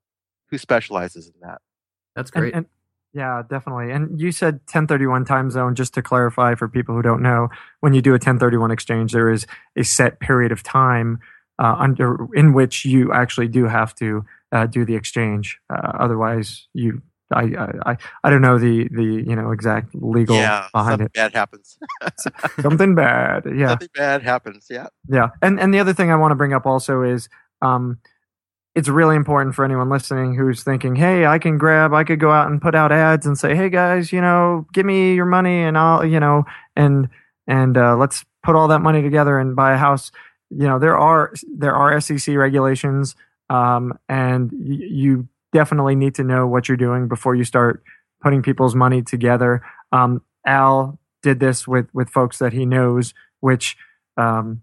who specializes in that? That's And- great. and- yeah, definitely. And you said 1031 time zone, just to clarify for people who don't know, when you do a 1031 exchange, there is a set period of time uh, under in which you actually do have to uh, do the exchange. Uh, otherwise, you I, I I don't know the the you know exact legal yeah, behind something it. bad happens. Something bad. Yeah. Something bad happens. Yeah. Yeah, and and the other thing I want to bring up also is, um, it's really important for anyone listening who's thinking, "Hey, I can grab, I could go out and put out ads and say, hey guys, you know, give me your money and I'll, you know, and and uh, let's put all that money together and buy a house." You know, there are there are SEC regulations, um, and y- you definitely need to know what you're doing before you start putting people's money together. Um, Al did this with with folks that he knows, which um,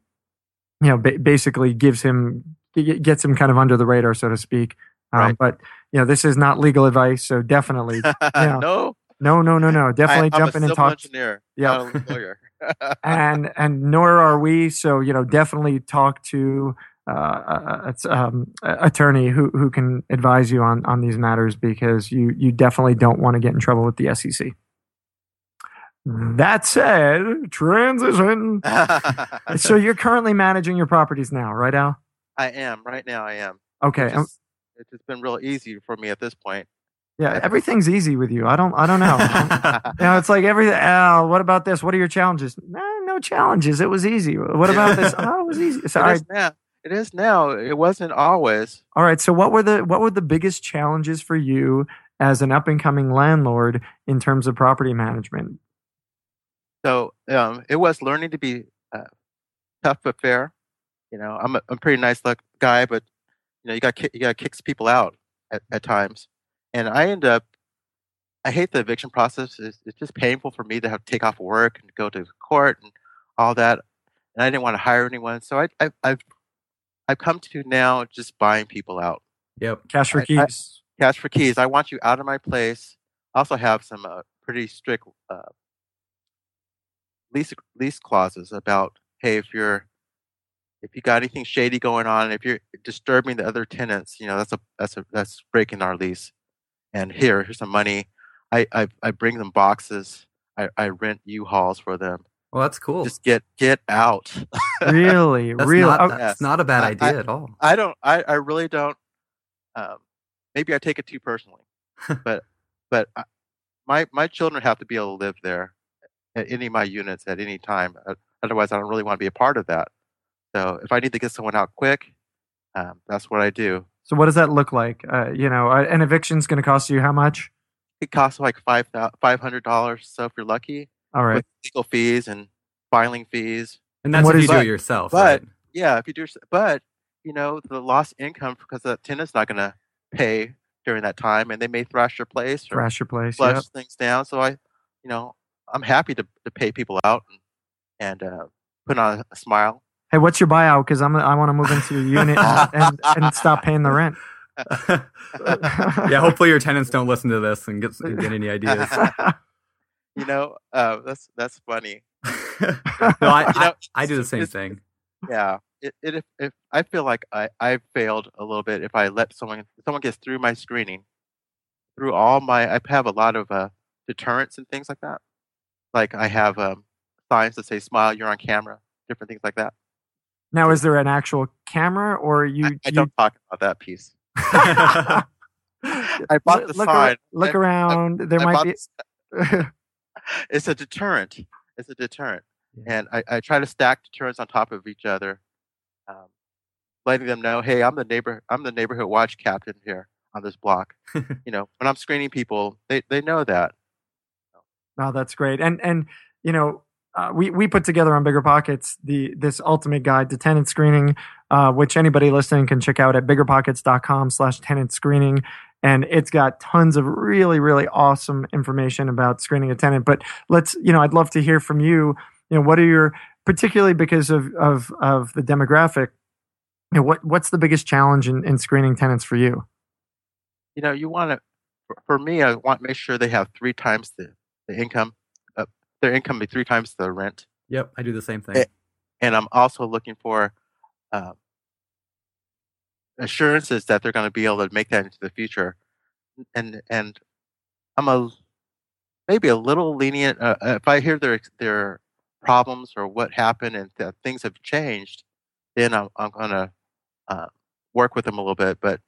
you know, ba- basically gives him gets him kind of under the radar, so to speak. Um, Right. But you know, this is not legal advice, so definitely, Yeah. no. no, no, no, no, definitely I, jump in and talk. engineer. Yeah. lawyer. And and nor are we. So you know, definitely talk to uh, a, um, attorney who who can advise you on on these matters because you you definitely don't want to get in trouble with the SEC. That said, transition. so you're currently managing your properties now, right, Al? I am right now. I am. Okay. Um, is- it's just been real easy for me at this point. Yeah, everything's easy with you. I don't. I don't know. you know, it's like everything. Al, what about this? What are your challenges? No, no challenges. It was easy. What about this? Oh, it was easy. So, it all is now. It is now. It wasn't always. all right. So, what were the what were the biggest challenges for you as an up and coming landlord in terms of property management? So um, it was learning to be uh, tough but fair. You know, I'm a, I'm a pretty nice look guy, but you know, you got you got to kick people out at, at times, and I end up. I hate the eviction process. It's, it's just painful for me to have to take off work and go to court and all that. And I didn't want to hire anyone, so I, I, I've I've come to now just buying people out. Yep. Cash for I- I- keys. cash for keys. I want you out of my place. I also have some uh, pretty strict uh, lease lease clauses about hey, if you're if you got anything shady going on, if you're disturbing the other tenants, you know that's a that's a that's breaking our lease. And here, here's some money. I I, I bring them boxes. I, I rent U-Hauls for them. Well, that's cool. Just get get out. really, that's really. not, oh, that's Yes. not a bad I- idea I- at all. I don't. I, I really don't. Um, maybe I take it too personally, but but I, my my children have to be able to live there at any of my units at any time. Uh, otherwise, I don't really want to be a part of that. So if I need to get someone out quick, um, that's what I do. so, what does that look like? Uh, you know, uh, an eviction's going to cost you how much? It costs like five five hundred dollars. So if you're lucky, All right. with legal fees and filing fees. And that's what if you is do it yourself, But- right? Yeah, if you do, but you know the lost income because the tenant's not going to pay during that time, and they may thrash your place or Crash your place. flush Yep. things down. So I, you know, I'm happy to, to pay people out and, and uh, put on a smile. Hey, what's your buyout? Because I'm I want to move into your unit and, and, and stop paying the rent. yeah, hopefully your tenants don't listen to this and get, get any ideas. You know, uh, that's that's funny. no, I, You know, I, I do the same thing. Yeah, it, it if, if I feel like I I failed a little bit if I let someone if someone gets through my screening, through all my I have a lot of uh, deterrents and things like that. Like I have um, signs that say "Smile, you're on camera," different things like that. Now, is there an actual camera or you? I, I you don't talk about that piece. I bought the look, sign. Look I- around. There I might be. it's a deterrent. It's a deterrent, and I, I try to stack deterrents on top of each other, um, letting them know, hey, I'm the neighbor, I'm the neighborhood watch captain here on this block. you know, when I'm screening people, they they know that. Oh, that's great. And and you know, uh, we we put together on Bigger Pockets the this ultimate guide to tenant screening, uh, which anybody listening can check out at biggerpockets.com/slash tenant screening. And it's got tons of really really awesome information about screening a tenant. But let's you know, I'd love to hear from you. You know, what are your particularly because of of of the demographic. You know, what what's the biggest challenge in, in screening tenants for you? You know, you want to. For, me, I want to make sure they have three times the the income, their income be three times the rent. yep, I do the same thing. And I'm also looking for um, assurances that they're going to be able to make that into the future. And and I'm a maybe a little lenient uh, uh, if I hear their their problems or what happened and that things have changed, then I'm I'm going to uh, work with them a little bit. But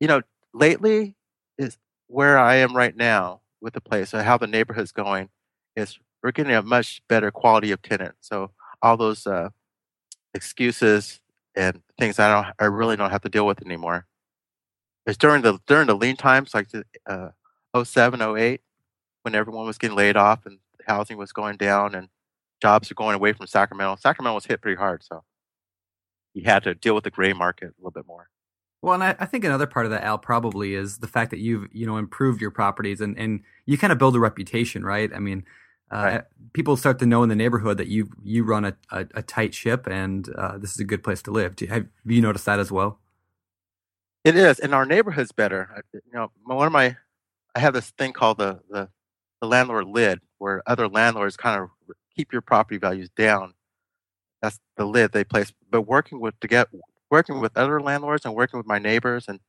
you know, lately is where I am right now with the place and how the neighborhood's going is we're getting a much better quality of tenant. So all those uh, excuses and things I don't, I really don't have to deal with anymore. It's during the during the lean times, like the uh, 07, 08, when everyone was getting laid off and housing was going down and jobs were going away from Sacramento. Sacramento was hit pretty hard, so you had to deal with the gray market a little bit more. Well, and I, I, think another part of that, Al, probably is the fact that you've you know improved your properties and and you kind of build a reputation, right? I mean, right. people start to know in the neighborhood that you you run a, a, a tight ship and uh, this is a good place to live. Do, have you noticed that as well? It is, and our neighborhood's better. You know, one of my I have this thing called the the, the landlord lid, where other landlords kind of keep your property values down. That's the lid they place. But working with to get working with other landlords and working with my neighbors and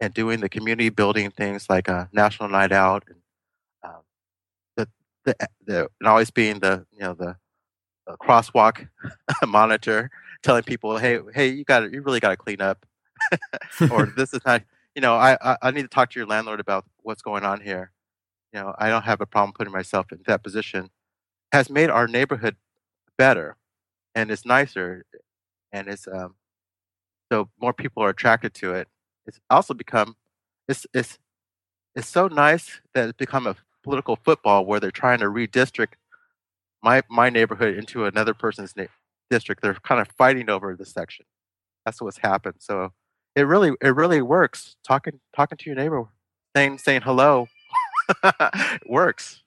and doing the community building things like a national night out and the, the and always being the you know the, the crosswalk monitor telling people hey hey you got you really got to clean up or this is not you know I, I I need to talk to your landlord about what's going on here you know I don't have a problem putting myself in that position has made our neighborhood better and it's nicer and it's um so more people are attracted to it. It's also become it's it's it's so nice that it's become a political football where they're trying to redistrict my my neighborhood into another person's na- district. They're kind of fighting over this section. That's what's happened. So it really it really works. Talking talking to your neighbor, saying saying hello, works.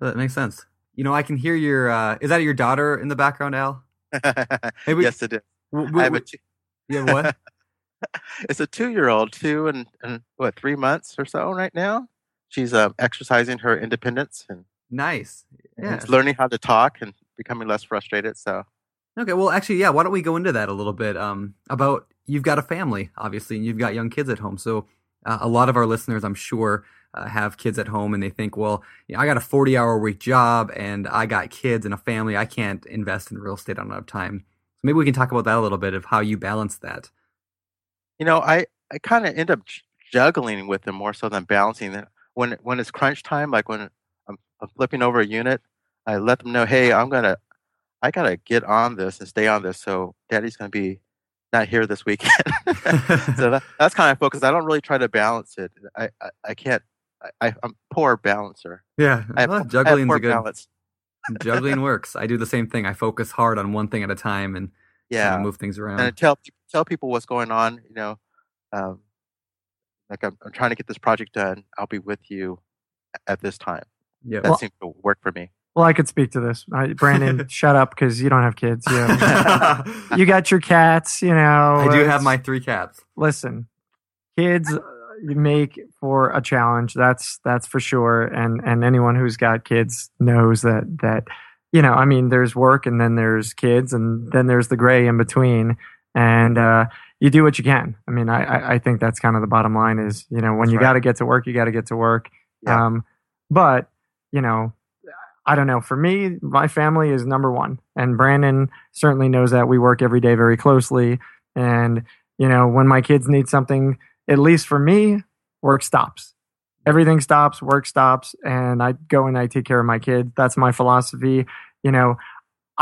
That makes sense. You know, I can hear your. Uh, is that your daughter in the background, Al? Hey, we, yes, it is. We, we, I have a two, what? it's a two-year-old, two and, and what, three months or so right now. She's um, exercising her independence and nice. Yeah, and learning how to talk and becoming less frustrated. So okay, well, actually, yeah. Why don't we go into that a little bit? Um, about you've got a family, obviously, and you've got young kids at home. So uh, a lot of our listeners, I'm sure. Uh, have kids at home and they think, well, you know, I got a 40 hour week job and I got kids and a family. I can't invest in real estate. on have time. Maybe we can talk about that a little bit of how you balance that. You know, I, I kind of end up juggling with them more so than balancing it. When when it's crunch time, like when I'm, I'm flipping over a unit, I let them know, hey, I'm gonna, I gotta get on this and stay on this. So Daddy's gonna be not here this weekend. so that, that's kind of focused. I don't really try to balance it. I I, I can't. I, I'm poor balancer. Yeah, I have, well, juggling's I have good. Balance juggling works. I do the same thing. I focus hard on one thing at a time and yeah, move things around. And tell tell people what's going on. You know, um, like I'm, I'm trying to get this project done. I'll be with you at this time. Yeah, that well, seems to work for me. Well, I could speak to this. Brandon, shut up because you don't have kids. You, you got your cats. You know, I do have my three cats. Listen, kids uh, make for a challenge. That's that's for sure. And and anyone who's got kids knows that that you know, I mean, there's work and then there's kids and then there's the gray in between. And uh, you do what you can. I mean, I I think that's kind of the bottom line is you know when that's you right. got to get to work, you got to get to work. Yeah. Um, but you know, I don't know. For me, my family is number one, and Brandon certainly knows that. We work every day very closely, and you know, when my kids need something, at least for me, work stops. Everything stops, work stops, and I go and I take care of my kids. That's my philosophy. You know,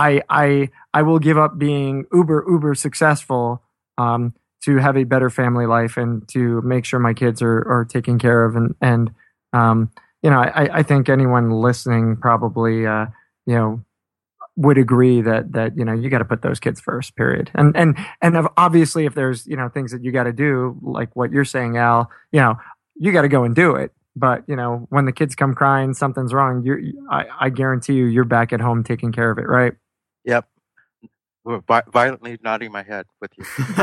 I I I will give up being uber uber successful um, to have a better family life and to make sure my kids are are taken care of. And and um, you know I I think anyone listening probably uh, you know would agree that that you know you got to put those kids first period. And and and obviously if there's you know things that you got to do like what you're saying al you know you got to go and do it. But you know when the kids come crying something's wrong you're I, I guarantee you you're back at home taking care of it right yep we're vi- violently nodding my head with you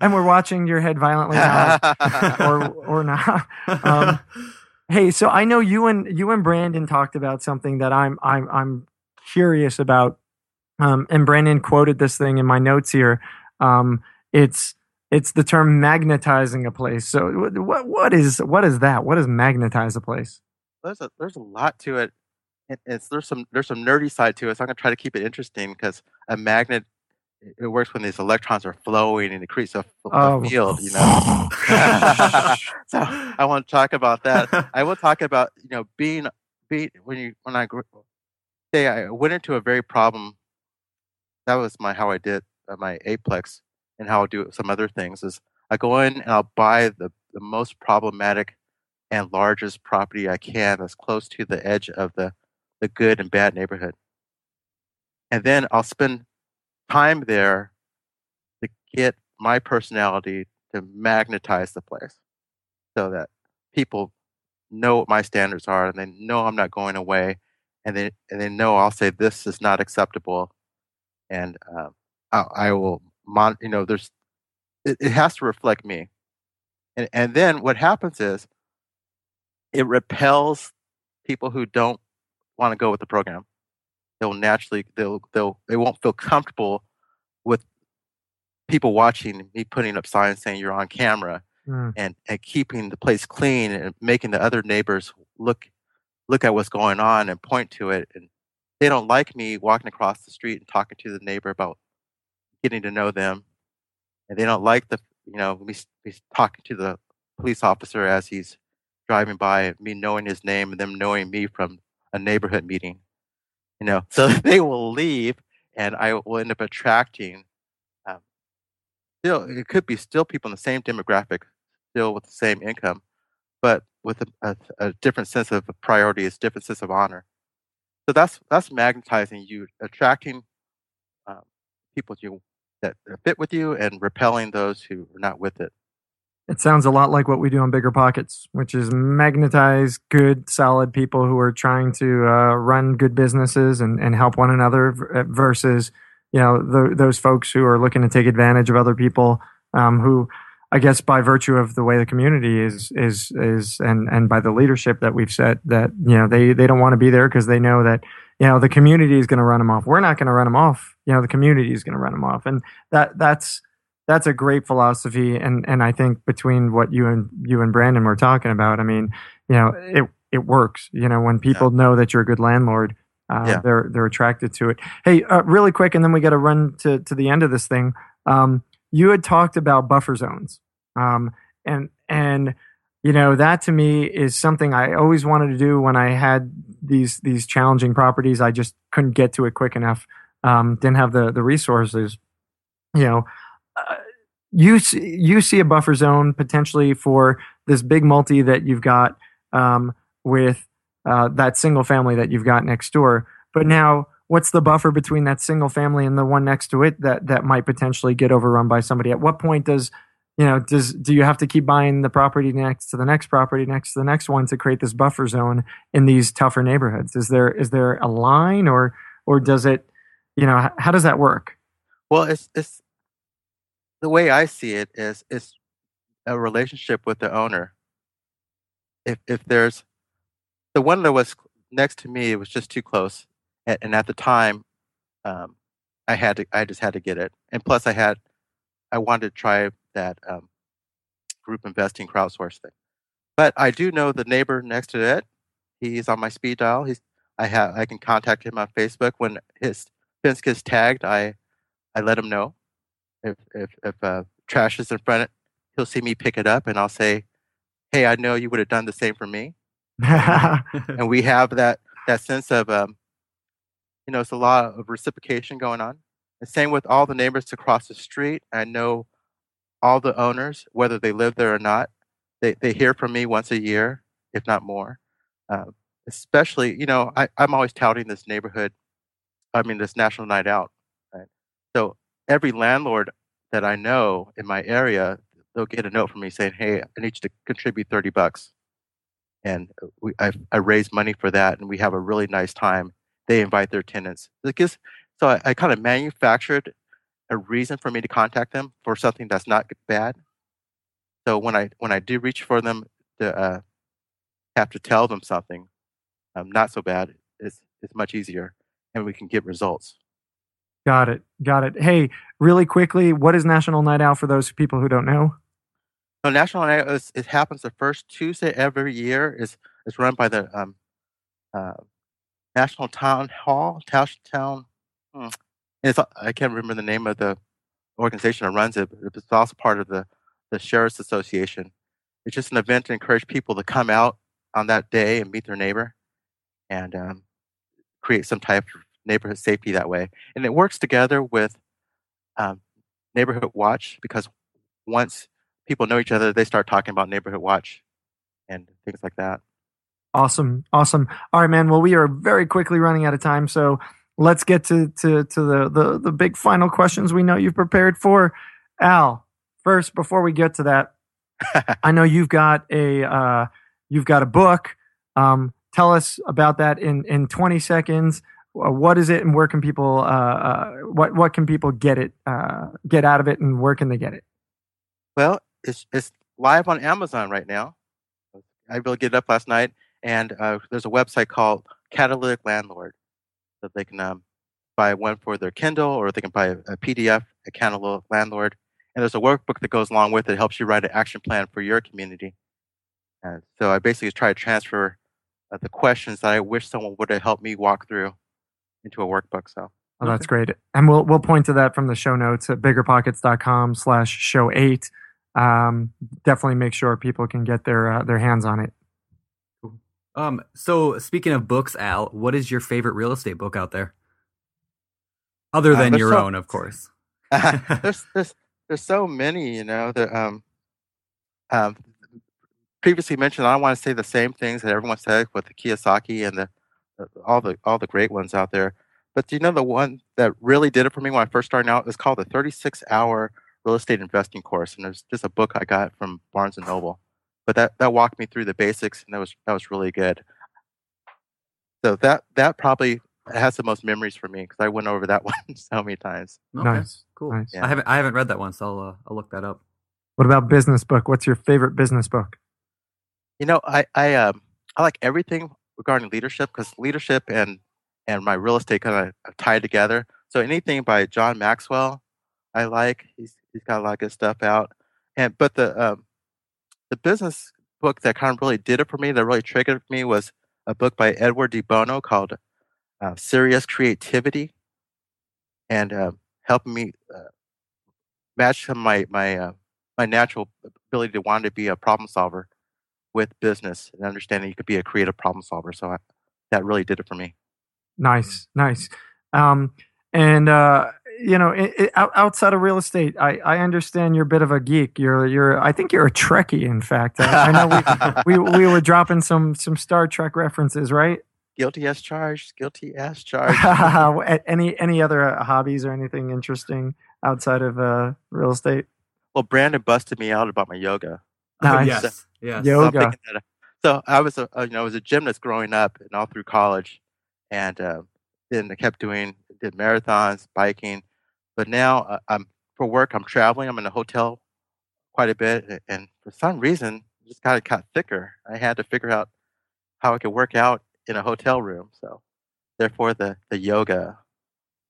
and we're watching your head violently nod or or not um, hey so i know you and you and brandon talked about something that i'm i'm i'm curious about, um, and Brandon quoted this thing in my notes here. Um, it's it's the term magnetizing a place. So what what is what is that? What does magnetize a place? There's a there's a lot to it. It's there's some there's some nerdy side to it. So I'm gonna try to keep it interesting because a magnet it, works when these electrons are flowing and it creates a, Oh. field. You know. so I want to talk about that. I will talk about you know being being when you when I say I went into a very problem. That was my how I did uh, my eightplex and how I do some other things is I go in and I'll buy the the most problematic and largest property I can that's close to the edge of the the good and bad neighborhood, and then I'll spend time there to get my personality to magnetize the place so that people know what my standards are and they know I'm not going away and they and they know I'll say this is not acceptable. And um, I, I will mon you know there's it, it has to reflect me. And and then what happens is it repels people who don't want to go with the program they'll naturally they'll they'll they won't feel comfortable with people watching me putting up signs saying you're on camera Mm. and, and keeping the place clean and making the other neighbors look look at what's going on and point to it and they don't like me walking across the street and talking to the neighbor about getting to know them and they don't like the you know me, me talking to the police officer as he's driving by me knowing his name and them knowing me from a neighborhood meeting you know so they will leave and i will end up attracting um, still it could be still people in the same demographic still with the same income but with a, a, a different sense of priorities different sense of honor. So that's that's magnetizing you attracting um, people you that fit with you and repelling those who are not with it It sounds a lot like what we do on Bigger Pockets, which is magnetize good, solid people who are trying to uh, run good businesses and, and help one another versus, you know, th- those folks who are looking to take advantage of other people um, who, I guess, by virtue of the way the community is is is and and by the leadership that we've set, that you know they they don't want to be there because they know that you know the community is going to run them off. We're not going to run them off. You know, the community is going to run them off, and that that's that's a great philosophy and and I think between what you and you and Brandon were talking about I mean you know it it works. You know when people know that you're a good landlord uh, Yeah. they're they're attracted to it. Hey uh, really quick and then we got to run to to the end of this thing. Um, you had talked about buffer zones. Um, and and you know that to me is something I always wanted to do when I had these these challenging properties. I just couldn't get to it quick enough. Um, didn't have the the resources. You know you see, you see a buffer zone potentially for this big multi that you've got um, with uh, that single family that you've got next door. But now, what's the buffer between that single family and the one next to it that that might potentially get overrun by somebody? At what point does you know does do you have to keep buying the property next to the next property next to the next one to create this buffer zone in these tougher neighborhoods? Is there is there a line or or does it you know how does that work? Well, it's it's the way I see it is it's a relationship with the owner. If if there's the one that was next to me, it was just too close, and, and at the time, um, I had to I just had to get it, and plus I had I wanted to try that um, group investing crowdsource thing. But I do know the neighbor next to it. He's on my speed dial. He's I have I can contact him on Facebook when his fence gets tagged. I I let him know if if if uh, trash is in front he'll see me pick it up and I'll say, "Hey, I know you would have done the same for me." And we have that that sense of um, you know, it's a lot of reciprocation going on. And same with all the neighbors across the street. I know all the owners, whether they live there or not, they they hear from me once a year, if not more. Um, especially, you know, I, I'm always touting this neighborhood. I mean, this national night out. Right? So every landlord that I know in my area, they'll get a note from me saying, "Hey, I need you to contribute thirty bucks," and uh, we, I, I raise money for that, and we have a really nice time. They invite their tenants. Because so I, I kind of manufactured a reason for me to contact them for something that's not bad. So when I when I do reach for them to uh, have to tell them something um, not so bad, it's it's much easier, and we can get results. Got it. Got it. Hey, really quickly, what is National Night Out for those people who don't know? No, National Night Out is, it happens the first Tuesday every year. is is run by the um, uh, National Town Hall, Town Town. Hmm, it's I can't remember the name of the organization that runs it, but it's also part of the the Sheriff's Association. It's just an event to encourage people to come out on that day and meet their neighbor, and um, create some type of neighborhood safety that way. And it works together with um, Neighborhood Watch because once people know each other, they start talking about Neighborhood Watch and things like that. Awesome, awesome. All right, man. Well, we are very quickly running out of time, so let's get to to to the the, the big final questions we know you've prepared for. Al, first, before we get to that, I know you've got a uh, you've got a book. Um, tell us about that in in 20 seconds. Uh, What is it, and where can people uh, uh, what what can people get it uh, get out of it, and where can they get it? Well, it's it's live on Amazon right now. I really get it up last night, and uh, there's a website called Catalytic Landlord that they can um, buy one for their Kindle, or they can buy a, a PDF a Catalytic Landlord. And there's a workbook that goes along with it, it, helps you write an action plan for your community. And so I basically try to transfer uh, the questions that I wish someone would have helped me walk through into a workbook. So Oh, that's great. And we'll we'll point to that from the show notes at biggerpockets.com slash show eight. Um, definitely make sure people can get their uh, their hands on it. Um, so speaking of books, Al, what is your favorite real estate book out there? Other Uh, than there's your so- own, of course. there's there's there's so many, you know. That um, um, previously mentioned. I don't want to say the same things that everyone said with the Kiyosaki and the uh, all the all the great ones out there. But do you know the one that really did it for me when I first started out? It's called the 36 Hour Real Estate Investing Course, and there's just a book I got from Barnes and Noble. But that that walked me through the basics, and that was that was really good. So that that probably has the most memories for me because I went over that one so many times. Okay, Nice, cool. nice. Yeah. I haven't I haven't read that one, so I'll uh, I'll look that up. What about business book? What's your favorite business book? You know, I I um I like everything regarding leadership because leadership and and my real estate kind of tied together. So anything by John Maxwell, I like. He's he's got a lot of good stuff out. And but the um the business book that kind of really did it for me, that really triggered me, was a book by Edward De Bono called uh, "Serious Creativity," and uh, helping me uh, match my my uh, my natural ability to want to be a problem solver with business and understanding you could be a creative problem solver. So I, that really did it for me. Nice, nice. Um, and uh, you know, i i out- outside of real estate, I, I understand you're a bit of a geek. You're you're I think you're a Trekkie. In fact, I, I know we, we we were dropping some some Star Trek references, right? guilty as charged. Guilty as charged. any any other uh, hobbies or anything interesting outside of uh, real estate? well, Brandon busted me out about my yoga. Nice. yes, yes. So, I'm Yoga. uh, so I was a, a you know I was a gymnast growing up and all through college, and uh, then I kept doing did marathons, biking, but now uh, I'm for work. I'm traveling. I'm in a hotel quite a bit, and for some reason, just kind of got thicker. I had to figure out how I could work out in a hotel room. So therefore, the the yoga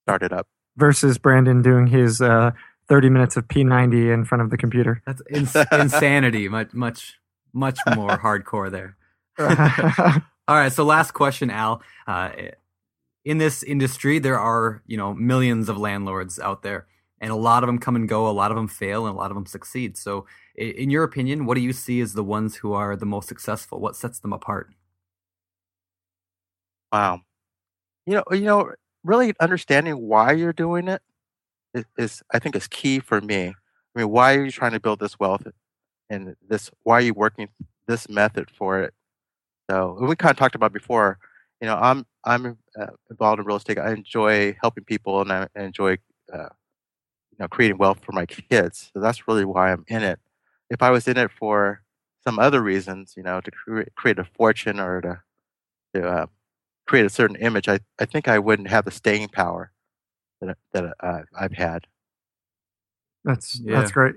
started up. Versus Brandon doing his uh, 30 minutes of P90 in front of the computer. That's ins- insanity. Much much much more hardcore there. All right. So last question, Al. Uh, in this industry, there are you know millions of landlords out there, and a lot of them come and go. A lot of them fail, and a lot of them succeed. So, in your opinion, what do you see as the ones who are the most successful? What sets them apart? Wow. You know, you know, really understanding why you're doing it is, I think is key for me. I mean, why are you trying to build this wealth and this why are you working this method for it? So we kind of talked about before, you know, I'm I'm uh, involved in real estate. I enjoy helping people and I enjoy uh, you know creating wealth for my kids. So that's really why I'm in it. If I was in it for some other reasons, you know, to create create a fortune or to to uh, create a certain image, I, I think I wouldn't have the staying power that that uh, I've had. That's Yeah. that's great.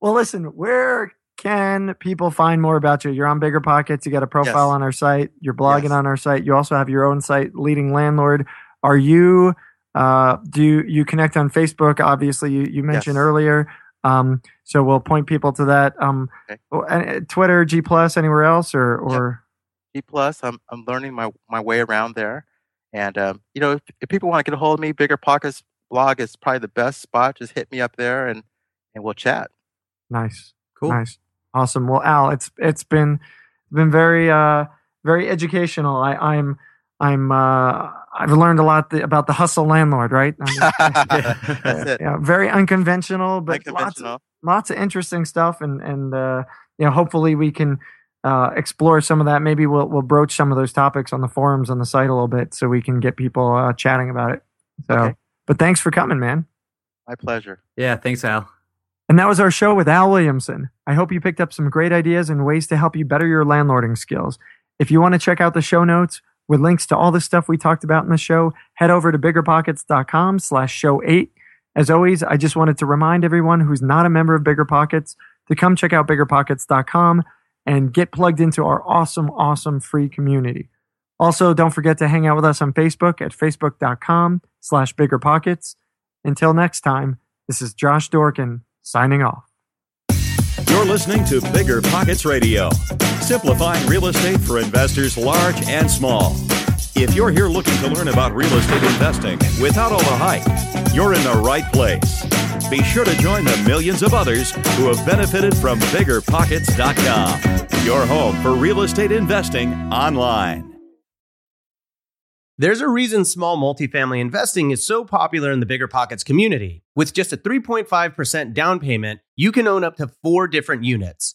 Well, listen, where can people find more about you? You're on Bigger Pockets. You got a profile Yes. on our site. You're blogging Yes. on our site. You also have your own site, Leading Landlord. Are you? Uh, do you, you connect on Facebook? Obviously, you, you mentioned Yes. earlier. Um, so we'll point people to that. Um, Okay. oh, uh, Twitter, G plus, anywhere else, or or G plus, I'm I'm learning my my way around there, and um, you know, if, if people want to get a hold of me, Bigger Pockets blog is probably the best spot. Just hit me up there and and we'll chat. Nice. Cool. Nice. Awesome. Well, Al, it's it's been been very uh very educational. I, I'm I'm uh I've learned a lot the, about the hustle landlord, right? I mean, That's it. yeah, very unconventional, but lots of, lots of interesting stuff, and and uh, you know, hopefully we can uh, explore some of that. Maybe we'll we'll broach some of those topics on the forums on the site a little bit, so we can get people uh, chatting about it. So, Okay. but thanks for coming, man. My pleasure. Yeah, thanks, Al. And that was our show with Al Williamson. I hope you picked up some great ideas and ways to help you better your landlording skills. If you want to check out the show notes with links to all the stuff we talked about in the show, head over to biggerpockets.com slash show eight. As always, I just wanted to remind everyone who's not a member of Bigger Pockets to come check out biggerpockets.com and get plugged into our awesome, awesome free community. Also, don't forget to hang out with us on Facebook at facebook.com slash biggerpockets. Until next time, this is Josh Dorkin signing off. You're listening to Bigger Pockets Radio, simplifying real estate for investors large and small. If you're here looking to learn about real estate investing without all the hype, you're in the right place. Be sure to join the millions of others who have benefited from biggerpockets.com, your home for real estate investing online. There's a reason small multifamily investing is so popular in the Bigger Pockets community. With just a 3.5% down payment, you can own up to four different units.